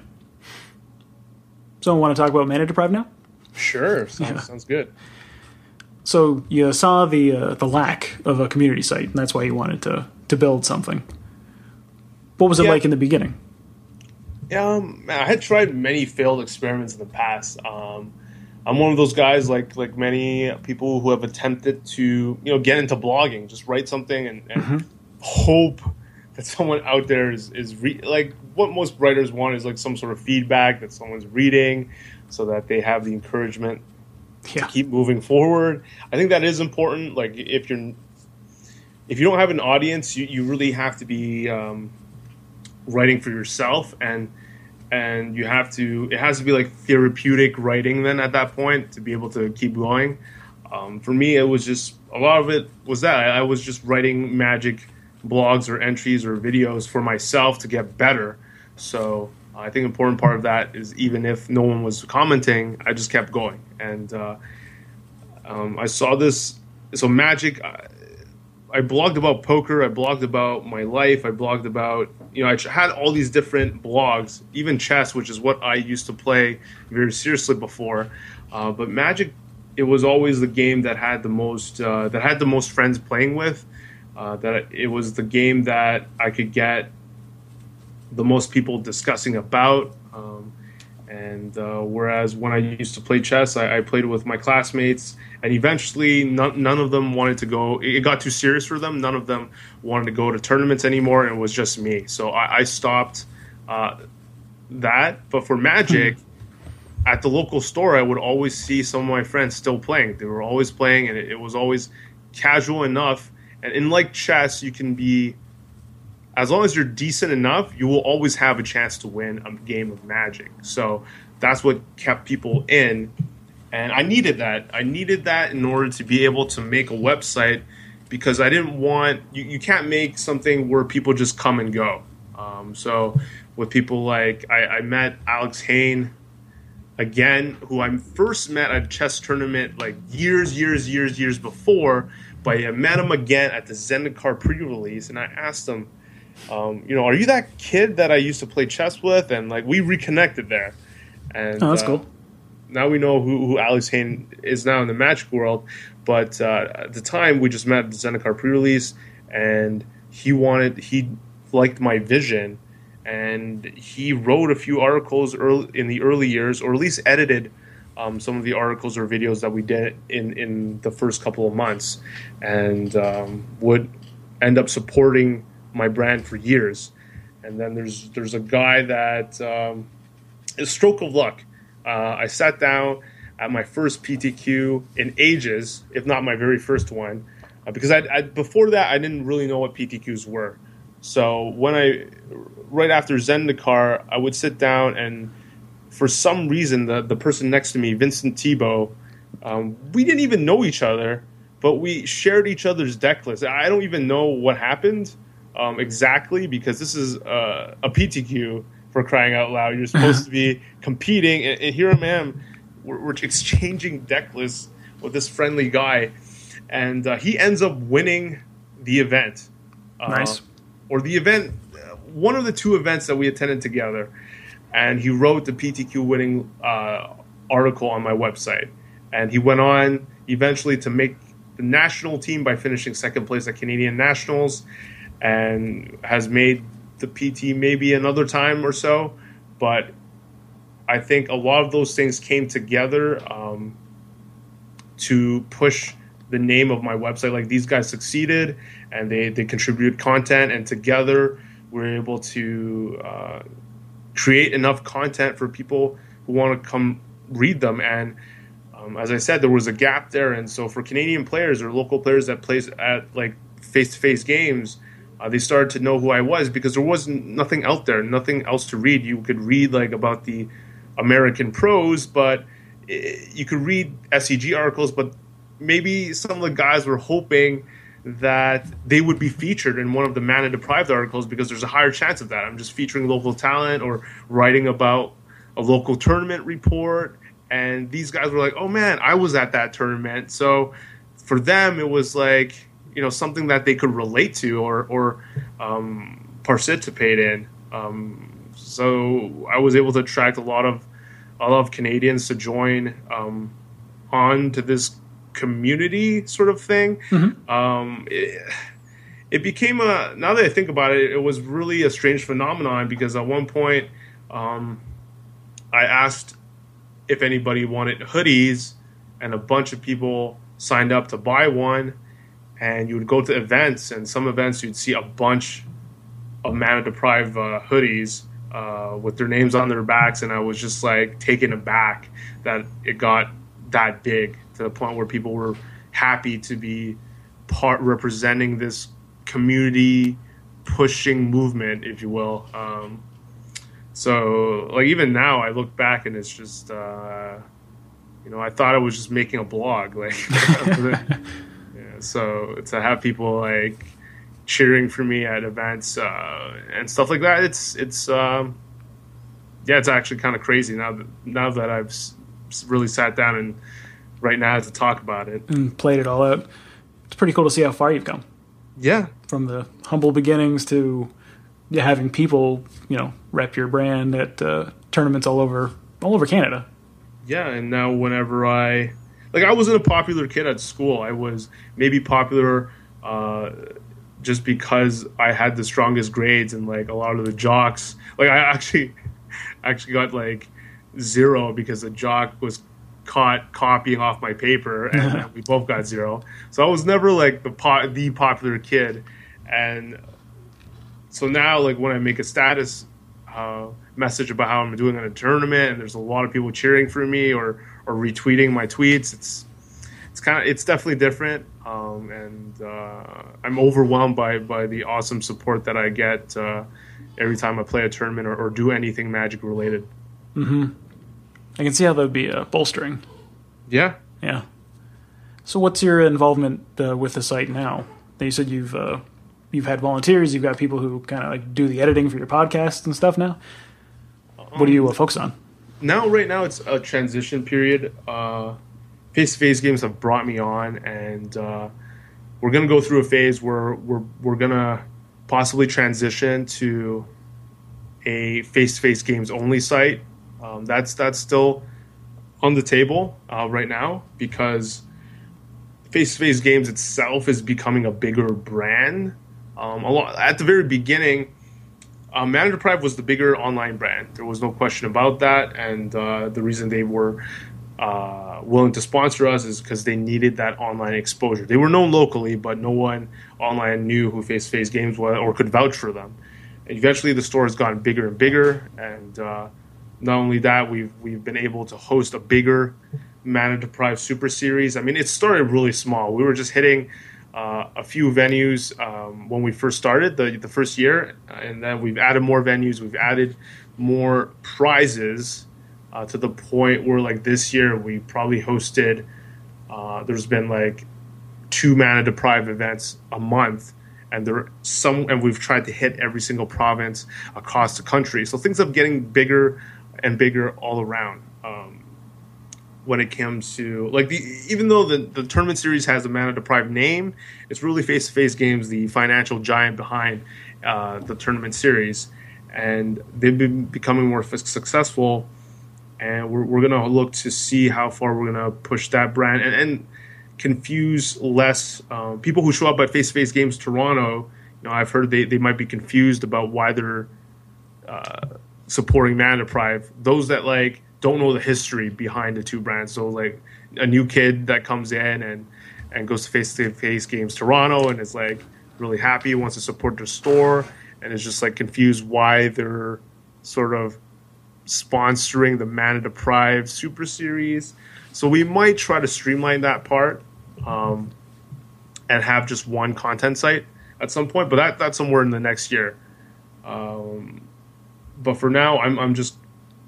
So, I want to talk about mana deprived now? Sure, sounds, yeah. sounds good. So you saw the uh, the lack of a community site, and that's why you wanted to to build something. What was it yeah. like in the beginning? Um, I had tried many failed experiments in the past. Um, I'm one of those guys, like like many people who have attempted to you know get into blogging, just write something and, and mm-hmm. hope that someone out there is is re- like what most writers want is like some sort of feedback that someone's reading, so that they have the encouragement yeah. to keep moving forward. I think that is important. Like if you're if you don't have an audience, you, you really have to be um, writing for yourself and and you have to it has to be like therapeutic writing then at that point to be able to keep going. Um, for me it was just a lot of it was that. I, I, was just writing magic blogs or entries or videos for myself to get better. So i think important part of that is even if no one was commenting i just kept going. And uh, um, i saw this so magic I, blogged about poker i blogged about my life i blogged about you know, I had all these different blogs, even chess, which is what I used to play very seriously before. Uh, but Magic, it was always the game that had the most uh, that had the most friends playing with. Uh, that it was the game that I could get the most people discussing about. Um, and uh, whereas when I used to play chess, I, I played with my classmates and eventually none, none of them wanted to go it got too serious for them. None of them wanted to go to tournaments anymore and it was just me. So i, I stopped uh, that. But for magic at the local store i would always see some of my friends still playing. They were always playing and it, it was always casual enough. And in like chess you can be as long as you're decent enough you will always have a chance to win a game of magic. So that's what kept people in and I needed that. I needed that in order to be able to make a website because I didn't want you, you can't make something where people just come and go. Um, so with people like I, I met Alex Hayne again, who I first met at a chess tournament like years, years, years, years before. But I met him again at the Zendikar pre-release, and I asked him, um, you know, are you that kid that I used to play chess with? And like we reconnected there. And oh, that's uh, cool now we know who, who Alex Hayne is now in the Magic world. But uh, at the time, we just met the Zendikar pre-release, and he wanted he liked my vision, and he wrote a few articles early, in the early years, or at least edited um, some of the articles or videos that we did in in the first couple of months, and um, would end up supporting my brand for years. And then there's there's a guy that um, stroke of luck uh, I sat down at my first PTQ in ages, if not my very first one, uh, because I, I, before that I didn't really know what PTQs were. So when I right after Zendikar, I would sit down and for some reason the the person next to me, Vincent Thibault, um, we didn't even know each other, but we shared each other's deck list. I don't even know what happened um, exactly because this is uh, a PTQ for crying out loud. You're supposed to be [LAUGHS] competing, and, and here I am. We're, we're, exchanging deck lists with this friendly guy, and uh, he ends up winning the event. Uh, nice. Or the event, one of the two events that we attended together, and he wrote the PTQ winning uh, article on my website, and he went on eventually to make the national team by finishing second place at Canadian Nationals, and has made the PT maybe another time or so, but I think a lot of those things came together um, to push the name of my website. Like these guys succeeded and they, they contributed content, and together we're able to uh, create enough content for people who want to come read them. And um, as I said, there was a gap there, and so for Canadian players or local players that plays at like face to face games. Uh, they started to know who I was because there wasn't nothing out there, nothing else to read. You could read like about the American pros, but it, you could read SCG articles, but maybe some of the guys were hoping that they would be featured in one of the mana deprived articles because there's a higher chance of that. I'm just featuring local talent or writing about a local tournament report. And these guys were like, oh man, I was at that tournament. So for them, it was like, you know, something that they could relate to or, or um, participate in. Um, so I was able to attract a lot of a lot of Canadians to join um, on to this community sort of thing. Mm-hmm. Um, it, it, became a now that I think about it, it was really a strange phenomenon because at one point um, I asked if anybody wanted hoodies, and a bunch of people signed up to buy one. And you would go to events, and some events you'd see a bunch of mana deprived uh, hoodies uh, with their names on their backs, and I was just like taken aback that it got that big to the point where people were happy to be part representing this community pushing movement, if you will. Um, so, like even now, I look back and it's just, uh, you know, I thought I was just making a blog, like. [LAUGHS] [LAUGHS] so to have people like cheering for me at events uh, and stuff like that. It's it's um, yeah, it's actually kind of crazy now that now that I've really sat down and right now to talk about it and played it all out. It's pretty cool to see how far you've come. Yeah, from the humble beginnings to having people you know rep your brand at uh, tournaments all over all over Canada. Yeah, and now whenever I like, I wasn't a popular kid at school. I was maybe popular. Uh, just because I had the strongest grades and like a lot of the jocks, like I actually [LAUGHS] actually got like zero because the jock was caught copying off my paper [LAUGHS] and we both got zero. So I was never like the po- the popular kid, and so now like when I make a status uh, message about how I'm doing in a tournament and there's a lot of people cheering for me or or retweeting my tweets, it's it's kind of it's definitely different. Um, and uh, I'm overwhelmed by by the awesome support that I get uh, every time I play a tournament or, or do anything Magic related. Hmm. I can see how that would be uh, bolstering. Yeah. Yeah. So, what's your involvement uh, with the site now? You said you've uh, you've had volunteers, you've got people who kind of like do the editing for your podcasts and stuff. Now, um, what do you uh, focus on? Now, right now, it's a transition period face to face games have brought me on, and uh, we're gonna go through a phase where we're we're gonna possibly transition to a face to face games only site. Um, that's that's still on the table uh, right now because face to face games itself is becoming a bigger brand. Um, a lot, at the very beginning, uh, Mana Deprived was the bigger online brand. There was no question about that, and uh, the reason they were uh, willing to sponsor us is because they needed that online exposure. They were known locally, but no one online knew who Face Face Games was or could vouch for them. And eventually, the store has gotten bigger and bigger, and uh, not only that, we've we've been able to host a bigger Mana Deprived Super Series. I mean, it started really small. We were just hitting. Uh, a few venues um, when we first started the the first year, and then we've added more venues. We've added more prizes uh, to the point where like this year we probably hosted. Uh, there's been like two mana deprived events a month, and there some and we've tried to hit every single province across the country. So things are getting bigger and bigger all around. Um, when it comes to like the even though the, the tournament series has a mana deprived name, it's really face to face games, the financial giant behind uh, the tournament series, and they've been becoming more successful and we're, we're gonna look to see how far we're gonna push that brand and, and confuse less uh, people who show up at face to face games. Toronto, you know, I've heard they, they might be confused about why they're uh, supporting Mana Deprived. Those that like don't know the history behind the two brands. So like a new kid that comes in and and goes to face to face games Toronto and is like really happy, wants to support their store, and is just like confused why they're sort of sponsoring the Mana Deprived Super Series. So we might try to streamline that part um, and have just one content site at some point, but that that's somewhere in the next year. Um, but for now, I'm I'm just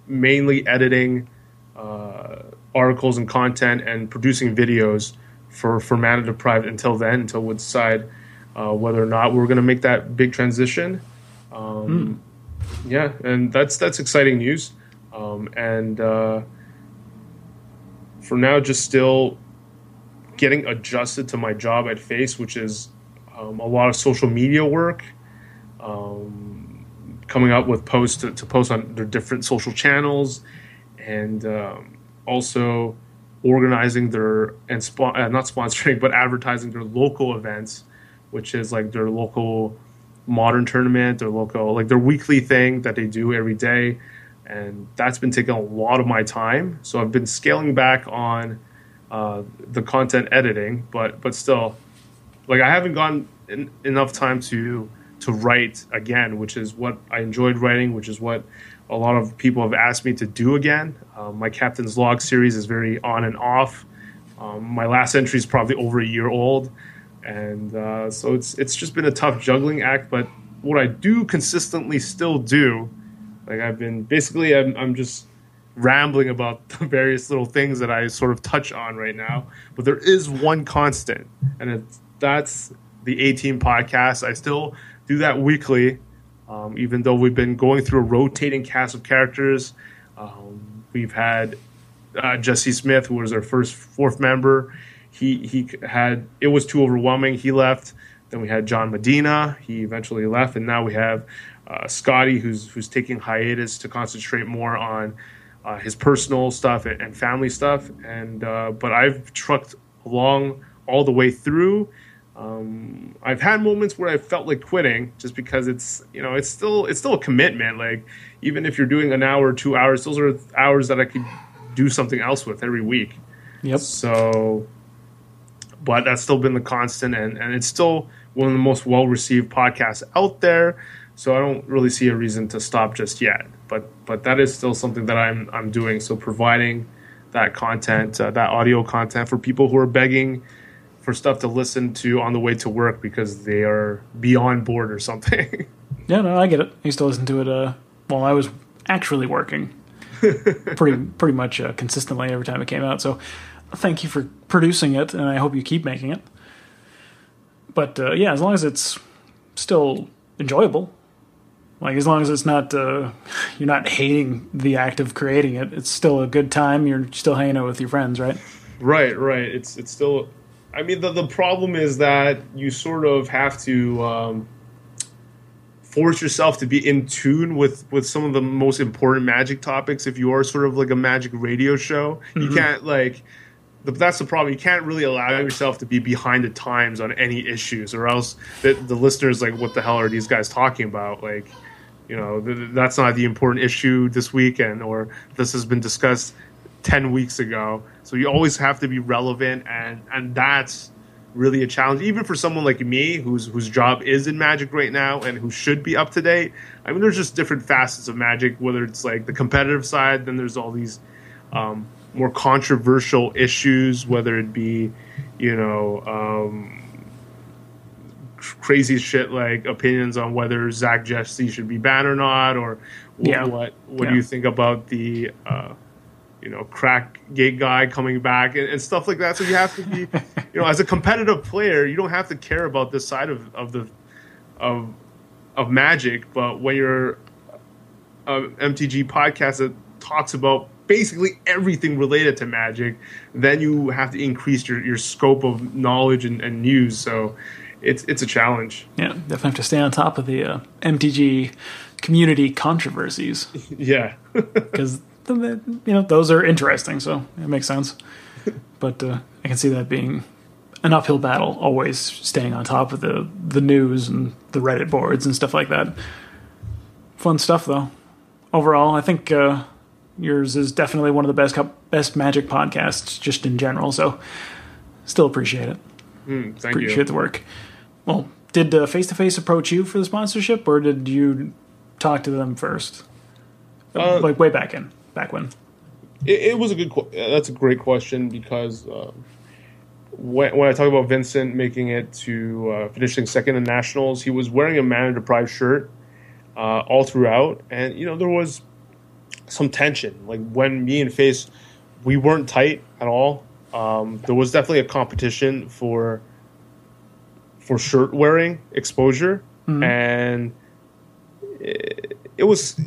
mainly editing uh, articles and content and producing videos for for Mana Deprived until then, until we decide uh, whether or not we're going to make that big transition. Um, mm. Yeah, and that's that's exciting news. Um, and uh, for now, just still getting adjusted to my job at Face, which is um, a lot of social media work, um, coming up with posts to, to, post on their different social channels, and um, also organizing their and spo- uh, not sponsoring [LAUGHS] but advertising their local events, which is like their local modern tournament, their local like their weekly thing that they do every day, and that's been taking a lot of my time. So I've been scaling back on uh, the content editing, but but still, like I haven't gotten in, enough time to to write again, which is what I enjoyed writing, which is what a lot of people have asked me to do again. Um, my Captain's Log series is very on and off. Um, my last entry is probably over a year old, and uh, so it's it's just been a tough juggling act. But what I do consistently still do, like I've been basically I'm, I'm just rambling about [LAUGHS] the various little things that I sort of touch on right now. But there is one constant, and it's, that's the A Team podcast. I still do that weekly um, even though we've been going through a rotating cast of characters, um, we've had uh, Jesse Smith, who was our first fourth member. He he had it was too overwhelming. He left. Then we had John Medina. He eventually left, and now we have uh, Scotty, who's who's taking hiatus to concentrate more on uh, his personal stuff and, and family stuff. And uh, but I've trucked along all the way through um, I've had moments where I felt like quitting just because it's you know it's still it's still a commitment. Like even if you're doing an hour two hours, those are hours that I could do something else with every week. Yep. So, but that's still been the constant, and and it's still one of the most well received podcasts out there. So I don't really see a reason to stop just yet. But but that is still something that I'm I'm doing. So providing that content, uh, that audio content for people who are begging for stuff to listen to on the way to work because they are beyond bored or something. [LAUGHS] yeah, no, I get it. I used to listen to it uh, while I was actually working, [LAUGHS] pretty pretty much uh, consistently every time it came out. So, thank you for producing it, and I hope you keep making it. But uh, yeah, as long as it's still enjoyable, like as long as it's not uh, [LAUGHS] you're not hating the act of creating it, it's still a good time. You're still hanging out with your friends, right? Right, right. It's it's still I mean, the, the problem is that you sort of have to um, force yourself to be in tune with, with some of the most important magic topics if you are sort of like a magic radio show. Mm-hmm. You can't, like, that's the problem. You can't really allow yourself to be behind the times on any issues, or else the, the listeners, like, what the hell are these guys talking about? Like, you know, th- that's not the important issue this weekend, or this has been discussed 10 weeks ago. So you always have to be relevant, and and that's really a challenge, even for someone like me, whose whose job is in Magic right now and who should be up to date. I mean, there's just different facets of Magic. Whether it's like the competitive side, then there's all these um, more controversial issues, whether it be, you know. Um, crazy shit like opinions on whether Zach Jesse should be banned or not, or yeah. what what yeah. do you think about the uh, you know, crack gate guy coming back and, and, stuff like that. So you have to be, [LAUGHS] you know, as a competitive player, you don't have to care about this side of, of the of of magic. But when you're an MTG podcast that talks about basically everything related to magic, then you have to increase your, your scope of knowledge and, and news. So it's it's a challenge. Yeah, definitely have to stay on top of the uh, MTG community controversies. [LAUGHS] yeah, [LAUGHS] because you know those are interesting, so it makes sense. [LAUGHS] but uh, I can see that being an uphill battle, always staying on top of the the news and the Reddit boards and stuff like that. Fun stuff, though. Overall, I think uh, yours is definitely one of the best best Magic podcasts, just in general. So, still appreciate it. Mm, thank appreciate you. the work. Well, did Face to Face approach you for the sponsorship, or did you talk to them first? Uh, like way back in, back when. It, it was a good. Qu- that's a great question because uh, when, when I talk about Vincent making it to uh, finishing second in nationals, he was wearing a mana deprived shirt uh, all throughout, and you know there was some tension. Like when me and Face, we weren't tight at all. Um, there was definitely a competition for for shirt wearing exposure, and it, it was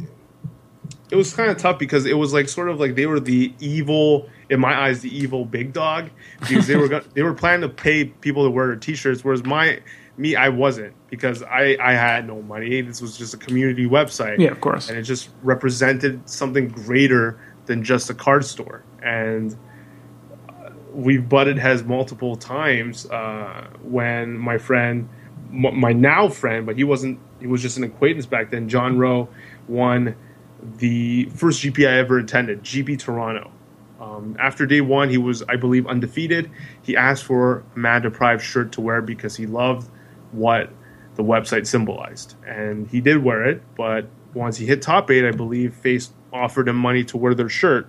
it was kind of tough because it was like sort of like they were the evil in my eyes the evil big dog. Because they were go- they were planning to pay people to wear their t-shirts whereas my me I wasn't. Because I I had no money. This was just a community website. Yeah, of course. and it just represented something greater than just a card store. And uh, we've butted heads multiple times uh, when my friend my now friend but he wasn't he was just an acquaintance back then. John Rowe won the first GP I ever attended, GP Toronto. Um, after day one, he was, I believe, undefeated. He asked for a Mana Deprived shirt to wear because he loved what the website symbolized. And he did wear it, but once he hit top eight, I believe Face offered him money to wear their shirt.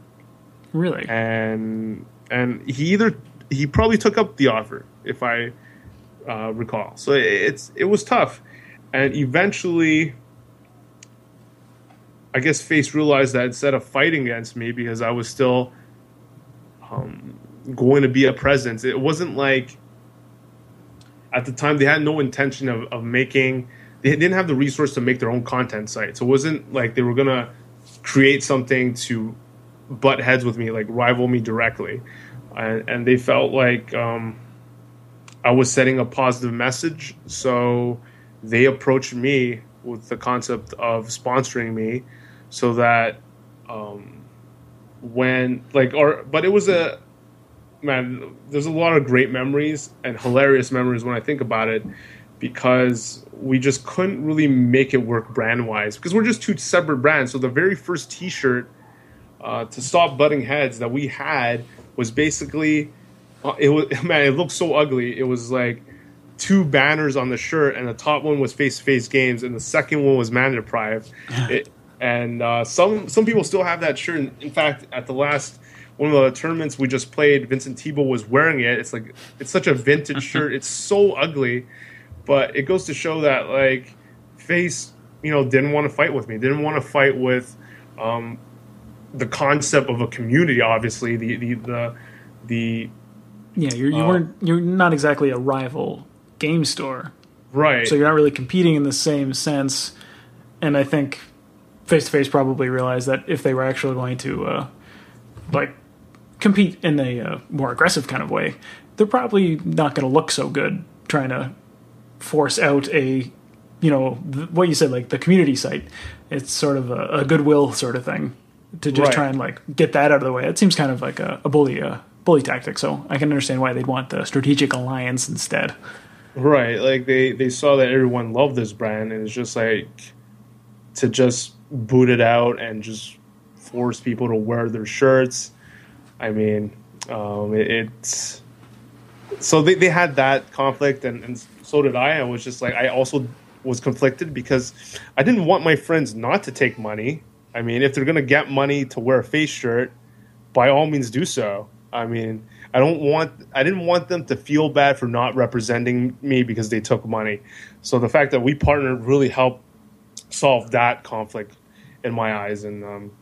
Really? And and he either he probably took up the offer, if I uh, recall. So it's it was tough, and eventually I guess Face realized that instead of fighting against me because I was still um, going to be a presence, it wasn't like at the time they had no intention of, of making, they didn't have the resource to make their own content site. So it wasn't like they were going to create something to butt heads with me, like rival me directly. And, and they felt like um, I was setting a positive message. So they approached me with the concept of sponsoring me so that um, when like or but it was a man there's a lot of great memories and hilarious memories when i think about it because we just couldn't really make it work brand wise because we're just two separate brands. So the very first t-shirt uh, to stop butting heads that we had was basically uh, it was [LAUGHS] man it looked so ugly. It was like two banners on the shirt and the top one was face to face games and the second one was mana deprived. [LAUGHS] It, and uh, some some people still have that shirt. In fact, at the last one of the tournaments we just played, Vincent Thibault was wearing it. It's like it's such a vintage [LAUGHS] shirt. It's so ugly, but it goes to show that like Face, you know, didn't want to fight with me. Didn't want to fight with um, the concept of a community. Obviously, the the the the Yeah, you're, you Uh, weren't. You're not exactly a rival game store, right. so you're not really competing in the same sense. And I think face to face probably realized that if they were actually going to uh, like compete in a uh, more aggressive kind of way, they're probably not going to look so good trying to force out a you know th- what you said like the community site. It's sort of a, a goodwill sort of thing to just Right. try and like get that out of the way. It seems kind of like a, a bully uh, bully tactic. So I can understand why they'd want the strategic alliance instead. Right, like they they saw that everyone loved this brand, and it's just like to just boot it out and just force people to wear their shirts. I mean, um, it, it's so they, they had that conflict, and, and so did I. I was just like I also was conflicted because I didn't want my friends not to take money. I mean, if they're gonna get money to wear a face shirt, by all means do so. I mean, I don't want I didn't want them to feel bad for not representing me because they took money. So the fact that we partnered really helped solve that conflict in my eyes, and um,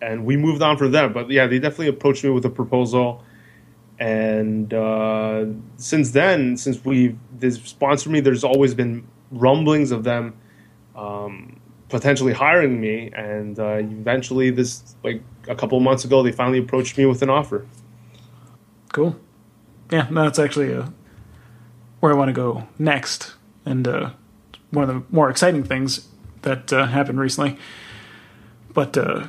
and we moved on from them. But yeah, they definitely approached me with a proposal, and uh, since then, since we they sponsored me, there's always been rumblings of them um, potentially hiring me, and uh, eventually, this like a couple months ago, they finally approached me with an offer. Cool. Yeah, no, that's actually uh, where I want to go next, and uh, one of the more exciting things that uh, happened recently. But uh,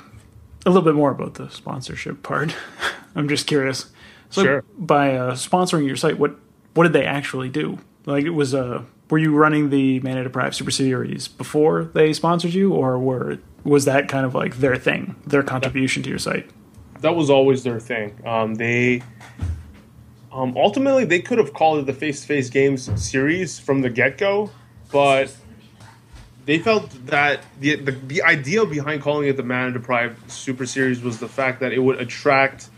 a little bit more about the sponsorship part. [LAUGHS] I'm just curious. So, Sure. by uh, sponsoring your site, what what did they actually do? Like, it was uh, were you running the Mana Deprived Super Series before they sponsored you, or were was that kind of like their thing, their contribution to your site? that was always their thing. Um, they Um, ultimately, they could have called it the face to face games series from the get go, but they felt that the, the the idea behind calling it the Mana Deprived Super Series was the fact that it would attract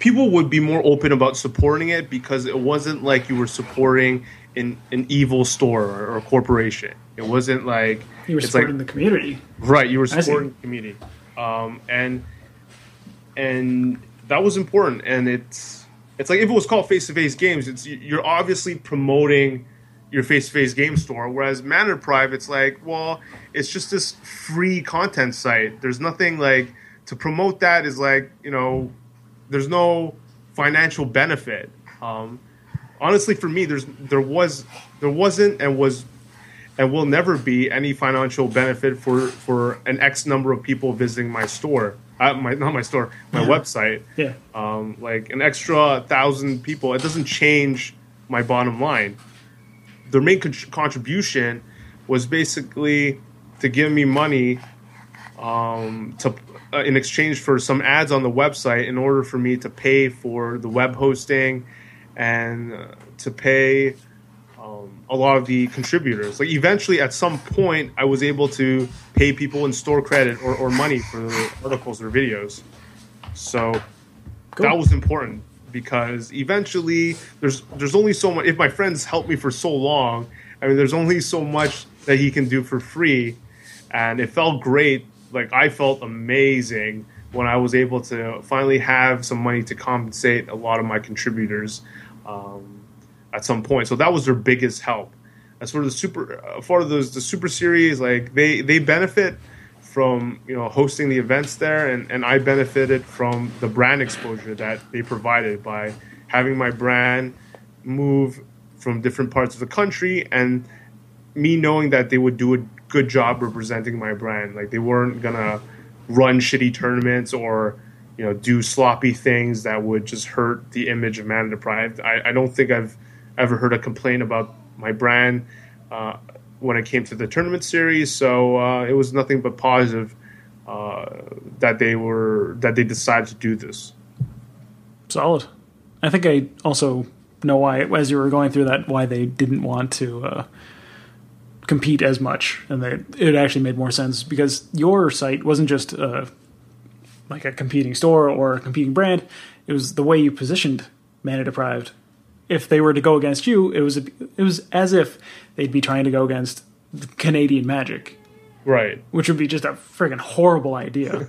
people would be more open about supporting it because it wasn't like you were supporting an, an evil store or, or a corporation. It wasn't like You were supporting like the community. right. You were supporting the community, um, and and that was important. And it's it's like if it was called face to face games, it's you're obviously promoting your face to face game store. Whereas Mana Deprived, it's like well, it's just this free content site. There's nothing like to promote that is like you know there's no financial benefit. Um, honestly, for me, there's there was there wasn't and was and will never be any financial benefit for for an X number of people visiting my store. Uh, my not my store, my Yeah. website. Yeah. Um, like an extra thousand people, it doesn't change my bottom line. Their main con- contribution was basically to give me money um, to uh, in exchange for some ads on the website in order for me to pay for the web hosting and uh, to pay um, a lot of the contributors. Like eventually, at some point, I was able to pay people in store credit or, or money for the articles or videos. So Cool. that was important because eventually there's there's only so much. If my friends help me for so long, I mean, there's only so much that he can do for free, and it felt great. Like I felt amazing when I was able to finally have some money to compensate a lot of my contributors um, at some point. So that was their biggest help. As for the super, uh, for those the super series, like they they benefit from you know hosting the events there, and and I benefited from the brand exposure that they provided by having my brand move from different parts of the country and me knowing that they would do a good job representing my brand. Like they weren't gonna run shitty tournaments or you know do sloppy things that would just hurt the image of Mana Deprived. I, I don't think I've ever heard a complaint about my brand uh, when it came to the tournament series. So uh, it was nothing but positive uh, that they were that they decided to do this. Solid. I think I also know why, as you were going through that, why they didn't want to uh, compete as much, and they it actually made more sense because your site wasn't just uh, like a competing store or a competing brand; it was the way you positioned Mana Deprived. If they were to go against you, it was a, it was as if they'd be trying to go against the Canadian Magic, Right. which would be just a friggin' horrible idea.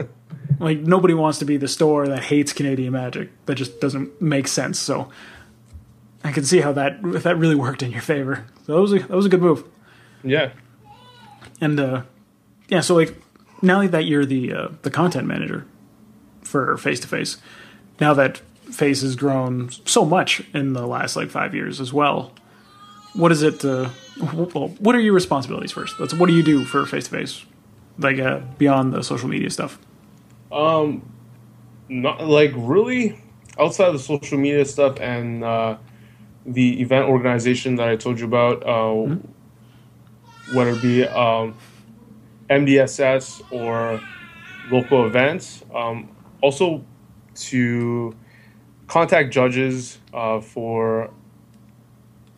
[LAUGHS] like nobody wants to be the store that hates Canadian Magic. That just doesn't make sense. So I can see how that if that really worked in your favor. So that was a, that was a good move. Yeah. And uh, yeah, so like now that you're the uh, the content manager for Face to Face, now that Face has grown so much in the last like five years as well. What is it? Uh, well, what are your responsibilities first? That's what do you do for Face to Face, like uh, beyond the social media stuff? Um, not like really outside of the social media stuff and uh, the event organization that I told you about, uh, whether it be um, MDSS or local events. Um, also, to contact judges uh, for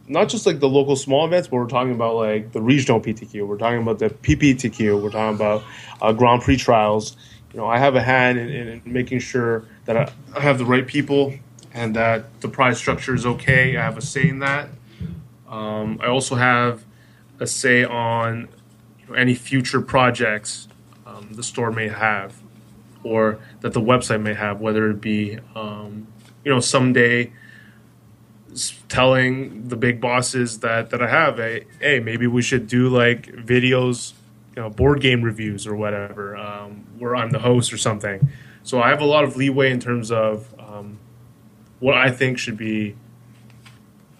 not just like the local small events, but we're talking about like the regional PTQ. We're talking about the PPTQ. We're talking about uh, Grand Prix trials. You know, I have a hand in, in, in making sure that I, I have the right people and that the prize structure is okay. I have a say in that. Um, I also have a say on you know, any future projects um, the store may have or that the website may have, whether it be, um, you know, someday telling the big bosses that, that I have, hey, hey, maybe we should do like videos, you know, board game reviews or whatever, um, where I'm the host or something. So I have a lot of leeway in terms of um, what I think should be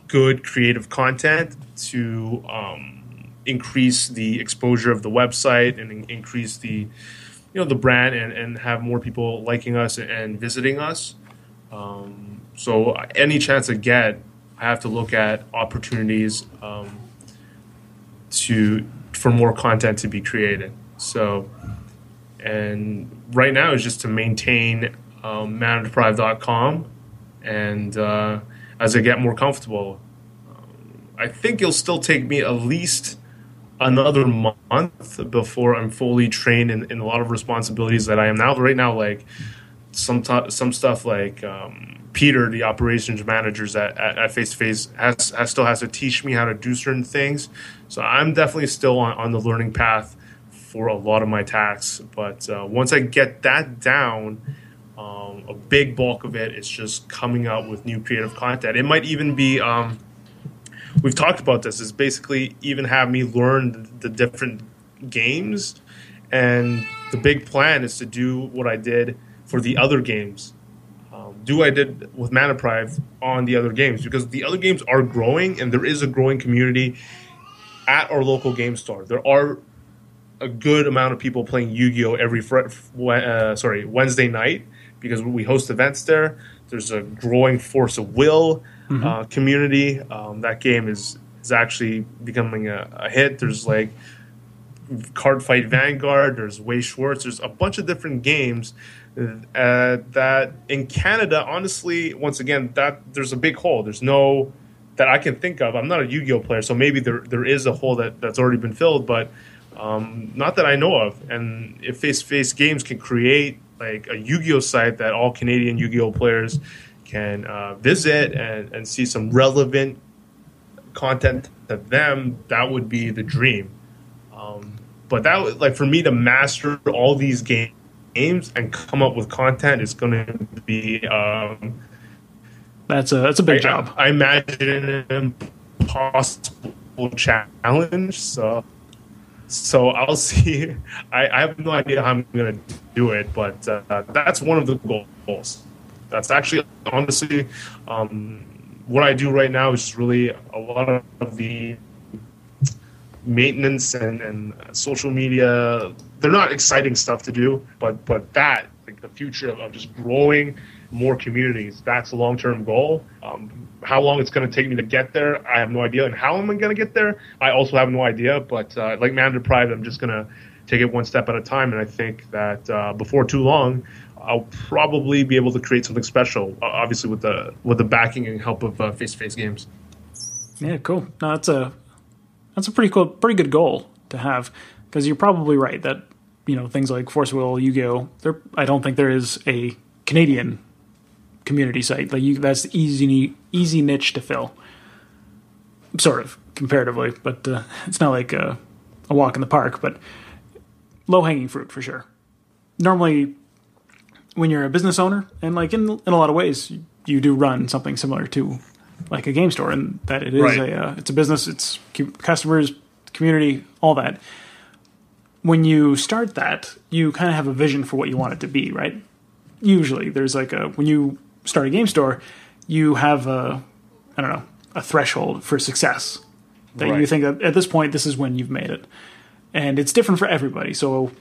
good creative content to um, increase the exposure of the website and in- increase the you know the brand and, and have more people liking us and visiting us. Um, so any chance I get, I have to look at opportunities um, to for more content to be created. So and right now is just to maintain um, manadeprived.com and uh, as I get more comfortable. Um, I think it'll still take me at least another month before I'm fully trained in, in a lot of responsibilities that I am now. Right now, like some t- some stuff like um, Peter, the operations managers at Face to Face, has, has still has to teach me how to do certain things. So I'm definitely still on, on the learning path for a lot of my tasks. But uh, once I get that down, um, a big bulk of it is just coming out with new creative content. It might even be. Um, we've talked about this. Is basically even have me learn the different games, and the big plan is to do what I did for the other games. Um, do I did with Mana Deprived on the other games because the other games are growing and there is a growing community at our local game store. There are a good amount of people playing Yu-Gi-Oh every fr- uh, sorry Wednesday night because we host events there. There's a growing Force of Will mm-hmm. uh, community. Um, that game is is actually becoming a, a hit. There's like Cardfight Vanguard. There's Weiss Schwarz, There's a bunch of different games uh, that in Canada, honestly, once again, that there's a big hole. There's no that I can think of. I'm not a Yu-Gi-Oh player, so maybe there there is a hole that, that's already been filled, but um, not that I know of. And if Face Face Games can create like a Yu-Gi-Oh site that all Canadian Yu-Gi-Oh players can uh, visit and, and see some relevant content to them, that would be the dream. Um, but that was like for me to master all these games games and come up with content is going to be. Um, that's a that's a big I, job. I, I imagine an impossible challenge. So, so I'll [LAUGHS] see. I, I have no idea how I'm going to do it, but uh, that's one of the goals. That's actually honestly um, what I do right now is really a lot of the maintenance and, and social media they're not exciting stuff to do but but that like the future of, of just growing more communities that's a long-term goal um, how long it's going to take me to get there i have no idea and how am i going to get there i also have no idea but uh, like Mana Deprived i'm just going to take it one step at a time and i think that uh, before too long I'll probably be able to create something special, obviously with the with the backing and help of face to face games. Yeah, cool. No, that's a that's a pretty cool, pretty good goal to have because you're probably right that you know things like Force Will, Yu-Gi-Oh. There, I don't think there is a Canadian community site like you. That's easy, easy niche to fill, sort of comparatively, but uh, [LAUGHS] it's not like a, a walk in the park, but low hanging fruit for sure. Normally, when you're a business owner, and like in in a lot of ways, you do run something similar to like a game store, and that it is right. a uh, it's a business, it's customers, community, all that. When you start that, you kind of have a vision for what you want it to be, right? Usually, there's like a when you start a game store, you have a I don't know a threshold for success that right. you think that at this point this is when you've made it, and it's different for everybody. So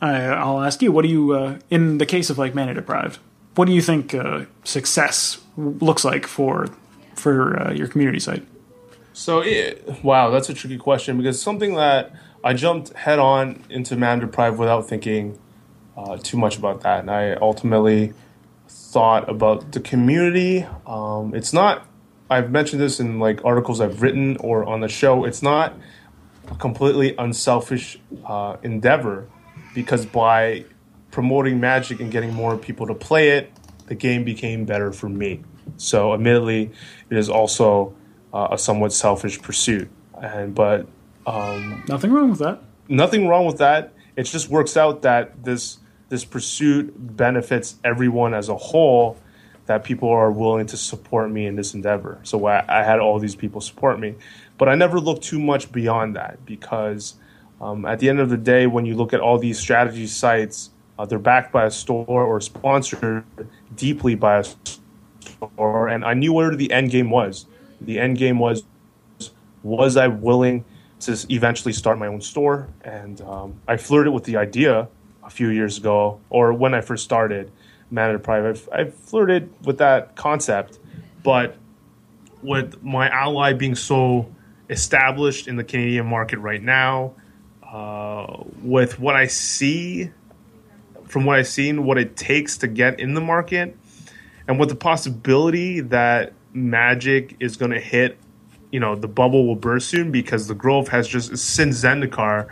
I, will ask you, what do you uh, in the case of like Mana Deprived? What do you think uh, success looks like for for uh, your community site? So, it, wow, that's a tricky question because something that I jumped head on into Mana Deprived without thinking uh, too much about that, and I ultimately thought about the community. Um, it's not. I've mentioned this in like articles I've written or on the show. It's not a completely unselfish uh, endeavor because by promoting Magic and getting more people to play it, the game became better for me. So, admittedly, it is also uh, a somewhat selfish pursuit. And but um, nothing wrong with that. Nothing wrong with that. It just works out that this this pursuit benefits everyone as a whole. That people are willing to support me in this endeavor. So I, I had all these people support me, but I never looked too much beyond that because um, at the end of the day, when you look at all these strategy sites, uh, they're backed by a store or sponsored deeply by a store, and I knew where the end game was. The end game was was I willing to eventually start my own store? And um, I flirted with the idea a few years ago, or when I first started Mana Deprived. I flirted with that concept, but with my ally being so established in the Canadian market right now, uh, with what I see, from what I've seen, what it takes to get in the market, and with the possibility that Magic is going to hit, you know, the bubble will burst soon because the growth has just since Zendikar,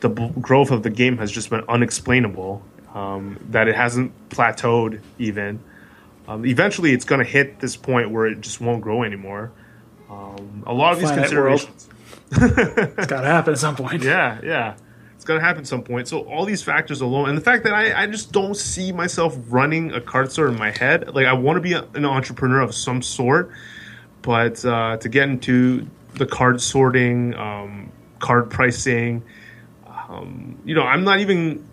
the b- growth of the game has just been unexplainable. Um, that it hasn't plateaued even. Um, eventually, it's going to hit this point where it just won't grow anymore. Um, a lot of these Finite considerations. [LAUGHS] It's got to happen at some point. Yeah, yeah. It's gonna happen some point. So all these factors alone, and the fact that I, I just don't see myself running a card store in my head. Like I want to be a, an entrepreneur of some sort, but uh, to get into the card sorting, um, card pricing, um, you know, I'm not even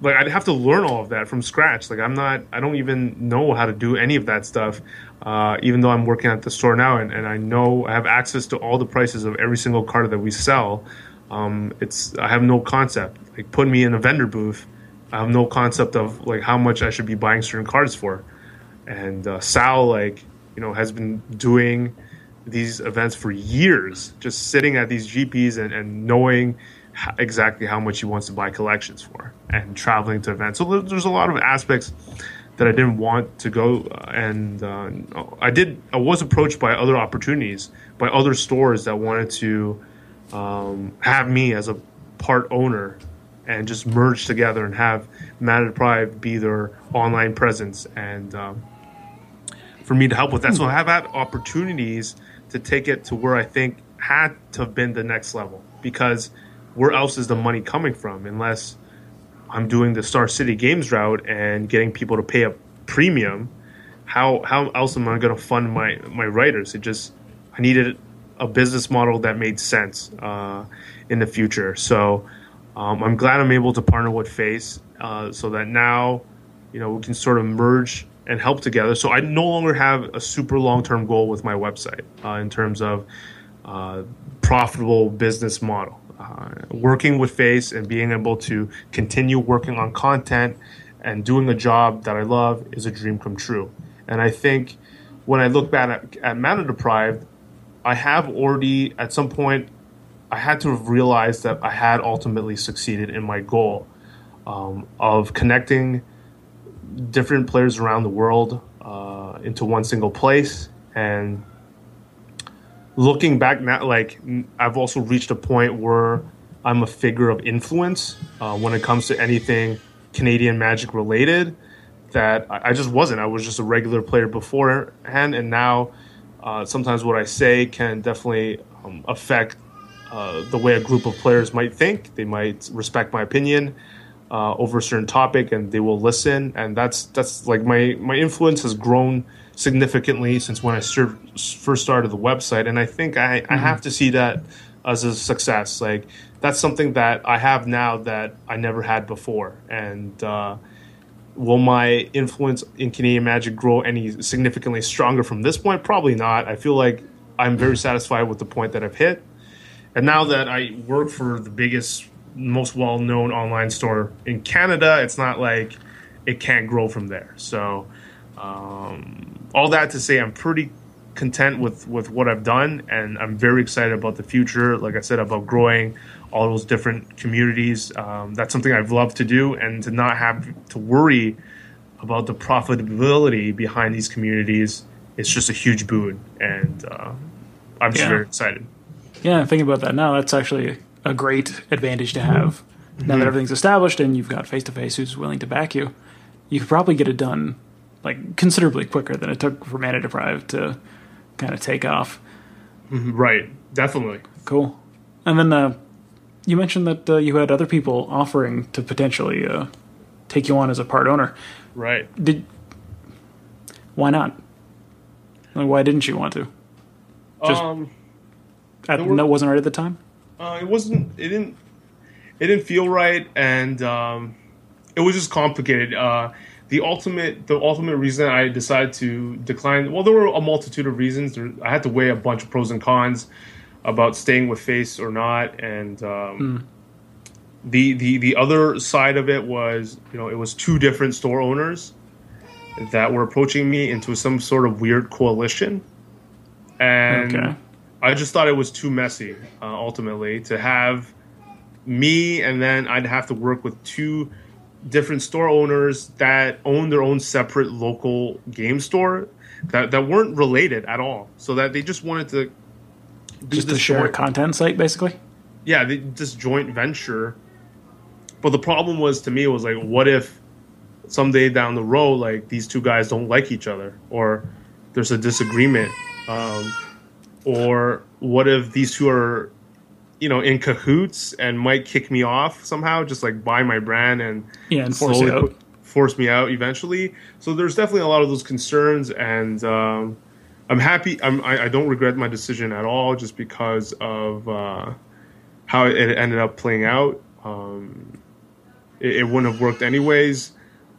like I'd have to learn all of that from scratch. Like I'm not, I don't even know how to do any of that stuff. Uh, even though I'm working at the store now and, and I know I have access to all the prices of every single card that we sell. Um, it's I have no concept. Like put me in a vendor booth, I have no concept of like how much I should be buying certain cards for. And uh, Sal, like you know, has been doing these events for years, just sitting at these GPs and, and knowing h- exactly how much he wants to buy collections for, and traveling to events. So there's a lot of aspects that I didn't want to go, uh, and uh, I did. I was approached by other opportunities, by other stores that wanted to um, have me as a part owner and just merge together and have Mana Deprived be their online presence and um, for me to help with that. So I have had opportunities to take it to where I think had to have been the next level because where else is the money coming from unless I'm doing the Star City Games route and getting people to pay a premium? How how else am I going to fund my my writers? It just I needed a business model that made sense uh, in the future. So um, I'm glad I'm able to partner with Face uh, so that now you know we can sort of merge and help together. So I no longer have a super long term goal with my website uh, in terms of uh, profitable business model. Uh, working with Face and being able to continue working on content and doing a job that I love is a dream come true. And I think when I look back at, at Mana Deprived, I have already at some point I had to have realized that I had ultimately succeeded in my goal um, of connecting different players around the world uh, into one single place. And looking back now like i've also reached a point where i'm a figure of influence uh, when it comes to anything canadian magic related that I, I just wasn't. I was just a regular player beforehand and now uh, sometimes what i say can definitely um, affect uh, the way a group of players might think. They might respect my opinion uh, over a certain topic and they will listen. And that's that's like my my influence has grown significantly since when I ser- first started the website. And I think I, I have to see that as a success. Like that's something that I have now that I never had before. And uh, will my influence in Canadian Magic grow any significantly stronger from this point probably not I feel like I'm very satisfied with the point that I've hit and now that I work for the biggest, most well known online store in Canada, it's not like it can't grow from there. So, um, all that to say, I'm pretty content with, with what I've done, and I'm very excited about the future. Like I said, about growing all those different communities. Um, that's something I've loved to do, and to not have to worry about the profitability behind these communities, it's just a huge boon. And uh, I'm just Yeah. very excited. Yeah, thinking about that now, that's actually a great advantage to have. Now that everything's established and you've got face to face who's willing to back you, you could probably get it done like considerably quicker than it took for Mana Deprived to kind of take off. Right, definitely. Cool. And then uh, you mentioned that uh, you had other people offering to potentially uh, take you on as a part owner. Right. Did why not? Like, why didn't you want to? Just- um, At, were- no, wasn't right at the time. uh, it wasn't. It didn't. It didn't feel right, and um, it was just complicated. Uh, the ultimate, the ultimate reason I decided to decline. Well, there were a multitude of reasons. There, I had to weigh a bunch of pros and cons about staying with Face or not, and um, the the the other side of it was, you know, it was two different store owners that were approaching me into some sort of weird coalition, and. Okay. I just thought it was too messy, uh, ultimately, to have me and then I'd have to work with two different store owners that own their own separate local game store that, that weren't related at all. So that they just wanted to just a shared a content site, basically. Yeah, they, this joint venture. But the problem was to me was like, what if someday down the road, like these two guys don't like each other, or there's a disagreement, um, or what if these two are, you know, in cahoots and might kick me off somehow, just like buy my brand and yeah, and force out. force me out eventually. So there's definitely a lot of those concerns, and um, I'm happy. I'm, I, I don't regret my decision at all, just because of uh, how it ended up playing out. Um, it, it, wouldn't have worked anyways.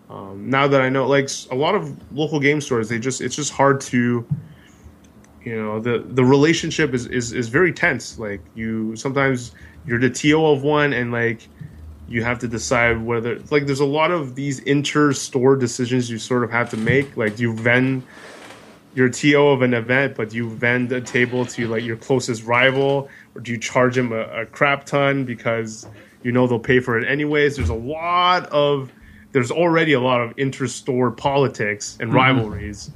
Um, now that I know, like a lot of local game stores, they just it's just hard to, you know, the the relationship is is is very tense. Like you sometimes you're the TO of one, and like you have to decide whether like there's a lot of these inter store decisions you sort of have to make. Like do you vend your TO of an event, but do you vend a table to like your closest rival, or do you charge them a, a crap ton because you know they'll pay for it anyways? There's a lot of there's already a lot of inter-store politics and mm-hmm. rivalries,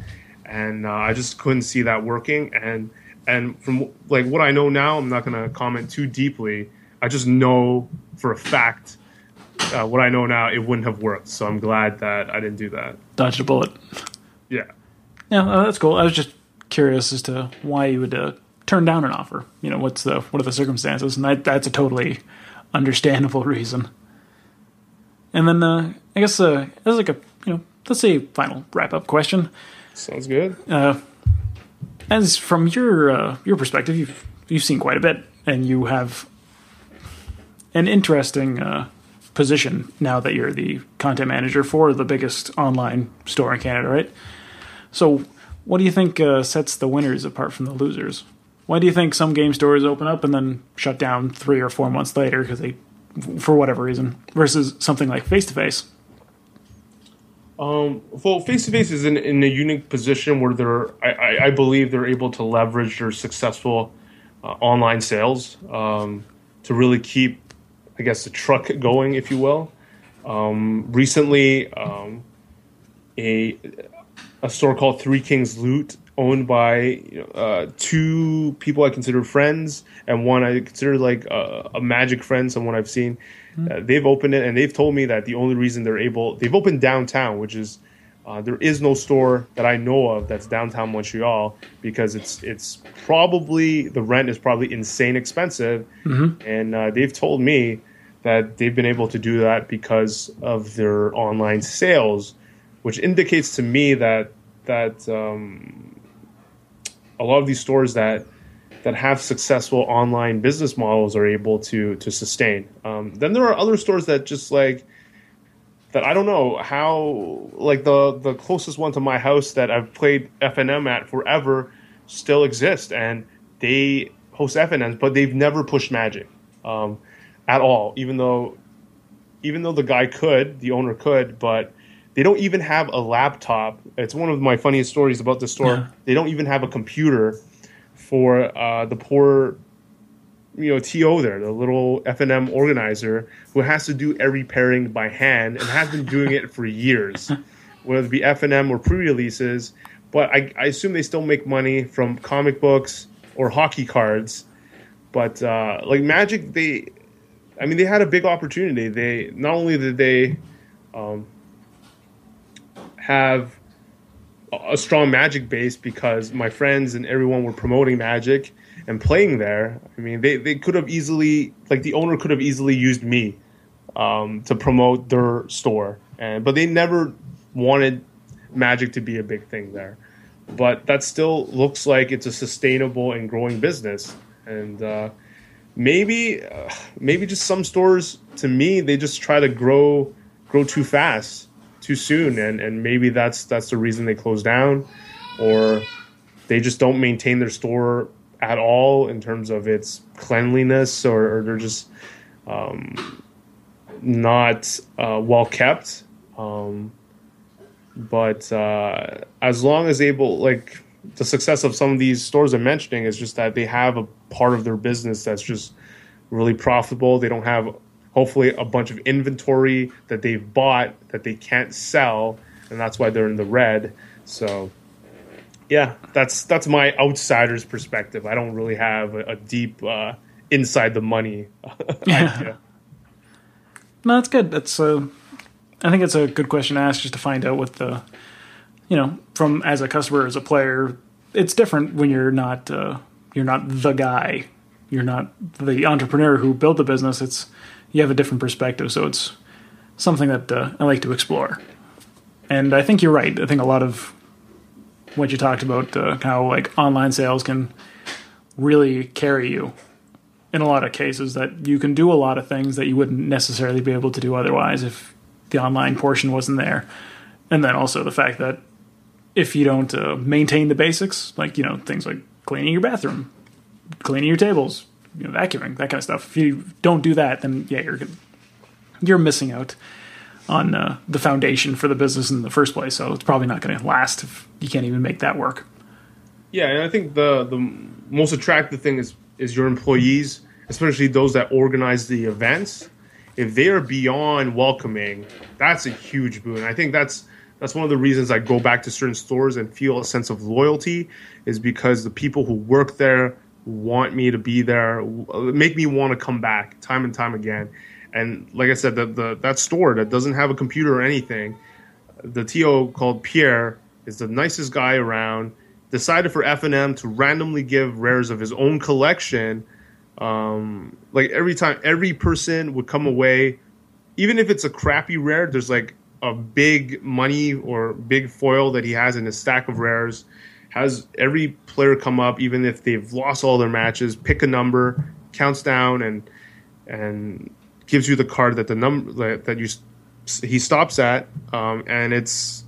and uh, I just couldn't see that working. And and from like what I know now, I'm not going to comment too deeply. I just know for a fact uh, what I know now, it wouldn't have worked. So I'm glad that I didn't do that. Dodged a bullet. Yeah. Yeah, uh, that's cool. I was just curious as to why you would uh, turn down an offer. You know, what's the what are the circumstances? And that, that's a totally understandable [LAUGHS] reason. And then uh, I guess uh, as like a you know let's say final wrap up question. Sounds good. Uh, as from your uh, your perspective, you've you've seen quite a bit, and you have an interesting uh, position now that you're the content manager for the biggest online store in Canada, right? So, what do you think uh, sets the winners apart from the losers? Why do you think some game stores open up and then shut down three or four months later because they, for whatever reason, versus something like face to face? Well, face to face is in, in, a unique position where they're, I, I, believe, they're able to leverage their successful uh, online sales um, to really keep, I guess, the truck going, if you will. Um, recently, um, a a store called Three Kings Loot, owned by uh, two people I consider friends and one I consider like a, a magic friend, someone I've seen. Mm-hmm. Uh, they've opened it and they've told me that the only reason they're able, they've opened downtown, which is uh, there is no store that I know of that's downtown Montreal because it's it's probably the rent is probably insane expensive, mm-hmm. and uh, they've told me that they've been able to do that because of their online sales which indicates to me that that um, a lot of these stores that that have successful online business models are able to to sustain. Um, then there are other stores that just like that I don't know how like the the closest one to my house that I've played FNM at forever still exist and they host FNMs, but they've never pushed Magic um, at all. Even though even though the guy could, the owner could, but they don't even have a laptop. It's one of my funniest stories about the store. Yeah. They don't even have a computer for uh, the poor, you know, TO there, the little FNM organizer who has to do every pairing by hand and has been doing it for years, [LAUGHS] whether it be FNM or pre-releases. But I, I, assume they still make money from comic books or hockey cards. But uh, like Magic, they, I mean, they had a big opportunity. They not only did they um, have a strong magic base because my friends and everyone were promoting magic and playing there. I mean, they, they could have easily, like the owner could have easily used me um, to promote their store, and but they never wanted magic to be a big thing there. But that still looks like it's a sustainable and growing business, and uh, maybe uh, maybe just some stores to me they just try to grow grow too fast too soon, and and maybe that's that's the reason they close down, or they just don't maintain their store at all in terms of its cleanliness, or, or they're just um, not uh, well kept. Um, but uh, as long as able, like the success of some of these stores I'm mentioning is just that they have a part of their business that's just really profitable. They don't have hopefully a bunch of inventory that they've bought that they can't sell, and that's why they're in the red. So, yeah, that's that's my outsider's perspective. I don't really have a, a deep uh, inside the money [LAUGHS] idea. No, that's good. That's uh, I think it's a good question to ask just to find out what the, you know, from as a customer as a player, it's different when you're not uh, you're not the guy, you're not the entrepreneur who built the business. It's you have a different perspective, so it's something that uh, I like to explore. And I think you're right. I think a lot of what you talked about, uh, how like online sales can really carry you in a lot of cases that you can do a lot of things that you wouldn't necessarily be able to do otherwise if the online portion wasn't there. And then also the fact that if you don't uh, maintain the basics, like, you know, things like cleaning your bathroom, cleaning your tables, you know, vacuuming, that kind of stuff. If you don't do that, then yeah, you're you're missing out on uh, the foundation for the business in the first place. So it's probably not going to last if you can't even make that work. Yeah, and I think the the most attractive thing is is your employees, especially those that organize the events. If they are beyond welcoming, that's a huge boon. I think that's that's one of the reasons I go back to certain stores and feel a sense of loyalty is because the people who work there want me to be there, make me want to come back time and time again. And like I said, the, the that store that doesn't have a computer or anything, the TO called Pierre is the nicest guy around. Decided for FNM to randomly give rares of his own collection. Um, like every time, every person would come away, even if it's a crappy rare. There's like a big money or big foil that he has in his stack of rares. Has every player come up, even if they've lost all their matches, pick a number, counts down, and and gives you the card that the number that, that you he stops at, um, and it's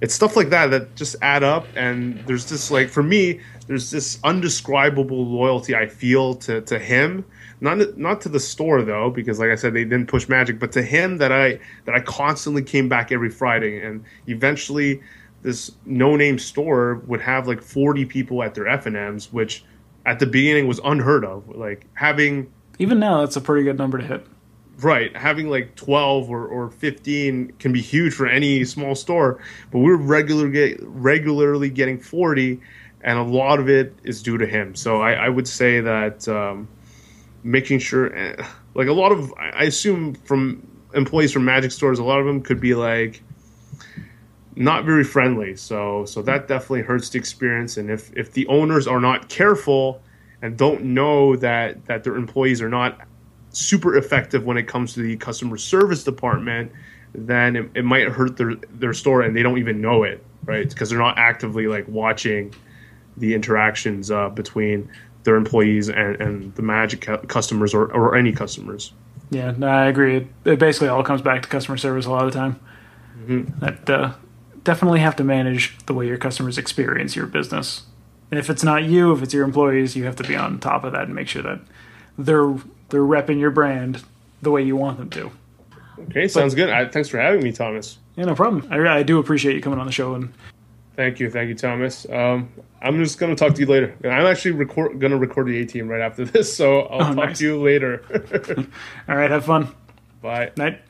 it's stuff like that that just add up, and there's this like for me, there's this undescribable loyalty I feel to to him. Not not to the store though, because like I said, they didn't push Magic, but to him that I that I constantly came back every Friday, and eventually this no name store would have like 40 people at their FNMs, which at the beginning was unheard of. Like having even now, that's a pretty good number to hit. Right, having like 12 or, or 15 can be huge for any small store, but we're regular get, regularly getting 40, and a lot of it is due to him. So I, I would say that um, making sure, eh, like a lot of, I assume from employees from Magic stores, a lot of them could be like not very friendly. So so that definitely hurts the experience. And if if the owners are not careful and don't know that that their employees are not super effective when it comes to the customer service department, then it, it might hurt their their store and they don't even know it, right? Because they're not actively like watching the interactions uh, between their employees and, and the magic customers or, or any customers. Yeah, no, I agree. It, it, basically all comes back to customer service a lot of the time. Mm-hmm. That uh, definitely have to manage the way your customers experience your business. And if it's not you, if it's your employees, you have to be on top of that and make sure that they're they're repping your brand the way you want them to. Okay, sounds but, good. I, thanks for having me, Thomas. Yeah, no problem. I, I do appreciate you coming on the show and. Thank you, thank you, Thomas. Um, I'm just gonna talk to you later. I'm actually record, gonna record the A team right after this, so I'll oh, talk nice. to you later. [LAUGHS] [LAUGHS] All right, have fun. Bye. Night.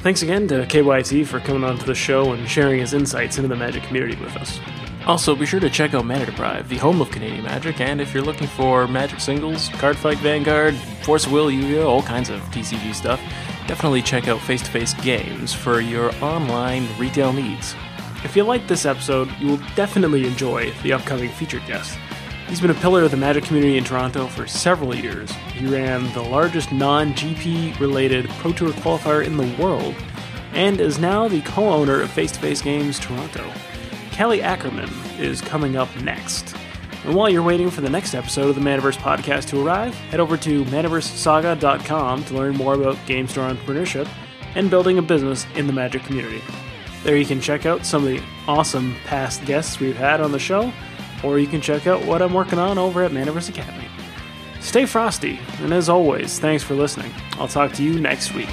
Thanks again to KYT for coming on to the show and sharing his insights into the Magic community with us. Also, be sure to check out Mana Deprived, the home of Canadian Magic, and if you're looking for Magic singles, Cardfight Vanguard, Force of Will, Yu-Gi-Oh, all kinds of TCG stuff, definitely check out Face to Face Games for your online retail needs. If you liked this episode, you will definitely enjoy the upcoming featured guest. He's been a pillar of the Magic community in Toronto for several years. He ran the largest non GP related Pro Tour qualifier in the world, and is now the co owner of Face to Face Games Toronto. Kelly Ackerman is coming up next. And while you're waiting for the next episode of the Manaverse podcast to arrive, head over to manaversesaga.com to learn more about game store entrepreneurship and building a business in the Magic community. There you can check out some of the awesome past guests we've had on the show, or you can check out what I'm working on over at Manaverse Academy. Stay frosty, and as always, thanks for listening. I'll talk to you next week.